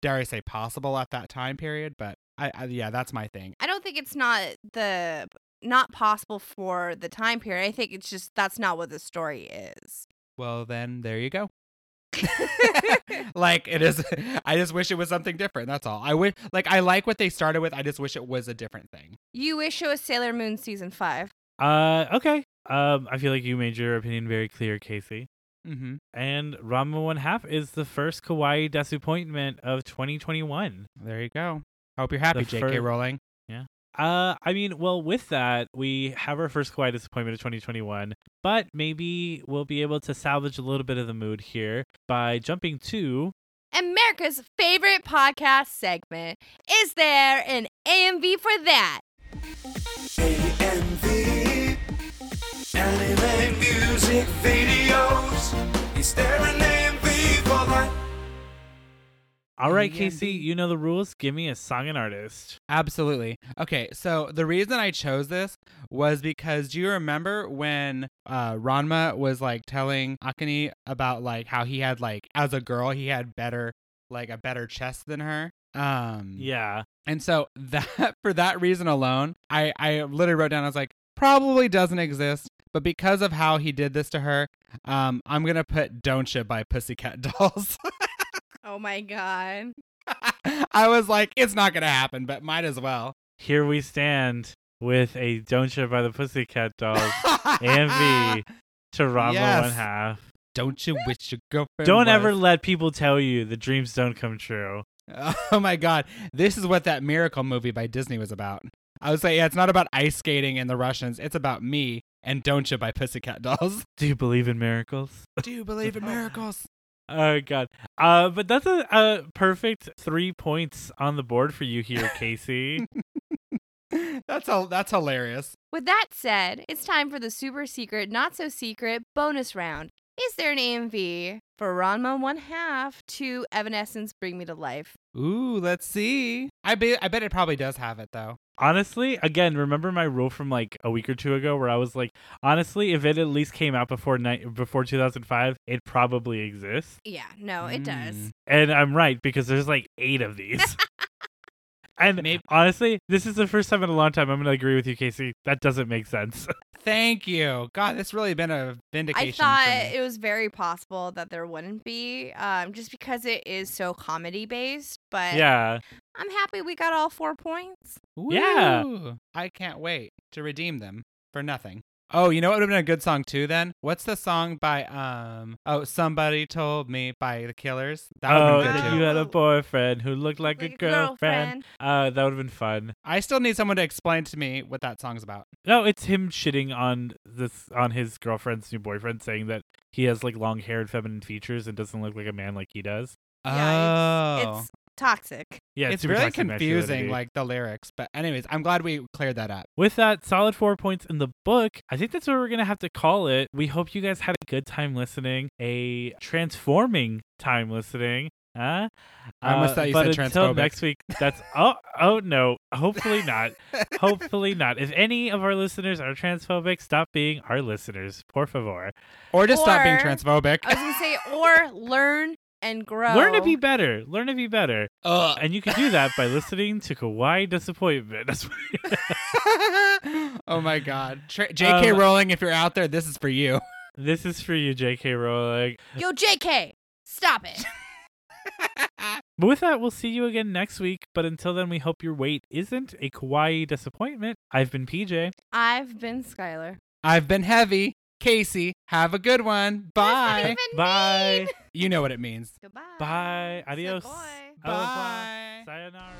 Speaker 3: dare i say possible at that time period but i, I yeah that's my thing
Speaker 2: I don't think it's not the not possible for the time period. I think it's just that's not what the story is.
Speaker 3: well then there you go [laughs] like it is [laughs] i just wish it was something different that's all i wish like i like what they started with i just wish it was a different thing
Speaker 2: you wish it was Sailor Moon season five.
Speaker 1: Uh, okay. Um, I feel like you made your opinion very clear, Casey.
Speaker 3: mm-hmm
Speaker 1: And Ranma One Half is the first kawaii disappointment of 2021.
Speaker 3: there you go hope you're happy
Speaker 1: The
Speaker 3: jk
Speaker 1: fir-
Speaker 3: rowling
Speaker 1: Uh, I mean, well, with that, we have our first kawaii disappointment of 2021, but maybe we'll be able to salvage a little bit of the mood here by jumping to
Speaker 2: America's favorite podcast segment. Is there an AMV for that?
Speaker 4: AMV Anime music videos Is there an AMV for that?
Speaker 1: All right. Casey, you know the rules. Give me a song and artist.
Speaker 3: absolutely okay so the reason i chose this was because do you remember when uh ranma was like telling akane about like how he had like as a girl he had better like a better chest than her um
Speaker 1: Yeah.
Speaker 3: And so [laughs] that for that reason alone, I I literally wrote down I was like probably doesn't exist, but because of how he did this to her, um I'm going to put Don't You by Pussycat [laughs] Dolls.
Speaker 2: Oh my god. [laughs]
Speaker 3: I was like it's not going to happen, but might as well.
Speaker 1: Here we stand with a Don't You by the Pussycat Dolls AMV [laughs] to Ranma
Speaker 3: Yes.
Speaker 1: One Half.
Speaker 3: Don't you wish your girlfriend
Speaker 1: Don't ever let people tell you the dreams don't come true.
Speaker 3: Oh my god. This is what that Miracle movie by Disney was about. I was like, yeah, it's not about ice skating and the Russians. It's about me and Don't You by Pussycat Dolls.
Speaker 1: Do you believe in miracles?
Speaker 3: Do you believe in [laughs] miracles?
Speaker 1: Oh god. Uh but that's a, a perfect 3 points on the board for you here, Casey. [laughs]
Speaker 3: that's all that's hilarious.
Speaker 2: With that said, it's time for the super secret, not so secret bonus round. Is there an AMV for Ranma One Half to Evanescence Bring Me to Life?
Speaker 3: Ooh, let's see. I bet I bet it probably does have it though.
Speaker 1: Honestly, again, remember my rule from like a week or two ago where I was like, honestly, if it at least came out before ni- before 2005, it probably exists.
Speaker 2: Yeah, no, it does.
Speaker 3: Mm.
Speaker 1: And I'm right because there's like eight of these. [laughs] and
Speaker 3: Maybe-
Speaker 1: honestly, this is the first time in a long time I'm going to agree with you, Casey. That doesn't make sense. [laughs]
Speaker 3: Thank you. God, this really been a vindication.
Speaker 2: I
Speaker 3: for
Speaker 2: thought
Speaker 3: me.
Speaker 2: it was very possible that there wouldn't be, um, just because it is so comedy based. But
Speaker 1: yeah.
Speaker 2: I'm happy we got all four points.
Speaker 1: Yeah.
Speaker 3: I can't wait to redeem them for nothing. Oh, you know what would have been a good song too then? What's the song by um oh somebody told me by the Killers? That would
Speaker 1: Oh,
Speaker 3: have been
Speaker 1: that
Speaker 3: good
Speaker 1: you had a boyfriend who looked like,
Speaker 2: Like
Speaker 1: a
Speaker 2: a
Speaker 1: girlfriend.
Speaker 2: girlfriend.
Speaker 1: Uh, that would have been fun.
Speaker 3: I still need someone to explain to me what that song's about.
Speaker 1: No, it's him shitting on this on his girlfriend's new boyfriend, saying that he has like long hair and feminine features and doesn't look like a man like he does.
Speaker 2: Yeah, it's,
Speaker 3: oh.
Speaker 2: it's toxic.
Speaker 1: Yeah,
Speaker 3: it's
Speaker 1: super
Speaker 3: really confusing, like the lyrics. But anyways, I'm glad we cleared that up.
Speaker 1: With that solid four points in the book, I think that's what we're gonna have to call it. We hope you guys had a good time listening, a transforming time listening. Huh?
Speaker 3: I almost
Speaker 1: Uh,
Speaker 3: thought you
Speaker 1: but
Speaker 3: said
Speaker 1: until
Speaker 3: transphobic.
Speaker 1: next week. That's oh oh no. Hopefully not. [laughs] Hopefully not. If any of our listeners are transphobic, stop being our listeners, por favor.
Speaker 3: Or just stop being transphobic.
Speaker 2: I was gonna say, or [laughs] learn and grow.
Speaker 1: Learn to be better. Learn to be better.
Speaker 3: Ugh.
Speaker 1: And you can do that by listening to Kawaii Disappointment. That's what- [laughs]
Speaker 3: oh my god. Tra- J.K.
Speaker 1: Um,
Speaker 3: Rowling, if you're out there, this is for you.
Speaker 1: this is for you, J.K. Rowling.
Speaker 2: Yo, JK, stop it. [laughs]
Speaker 1: But with that, we'll see you again next week. But until then, we hope your wait isn't a kawaii disappointment. I've been PJ.
Speaker 2: I've been Skylar.
Speaker 3: I've been heavy. Casey, have a good one. Bye.
Speaker 1: Bye.
Speaker 2: mean.
Speaker 3: You know what it means.
Speaker 2: Goodbye.
Speaker 1: Bye. Adios.
Speaker 2: Goodbye.
Speaker 1: Au revoir.
Speaker 3: Bye.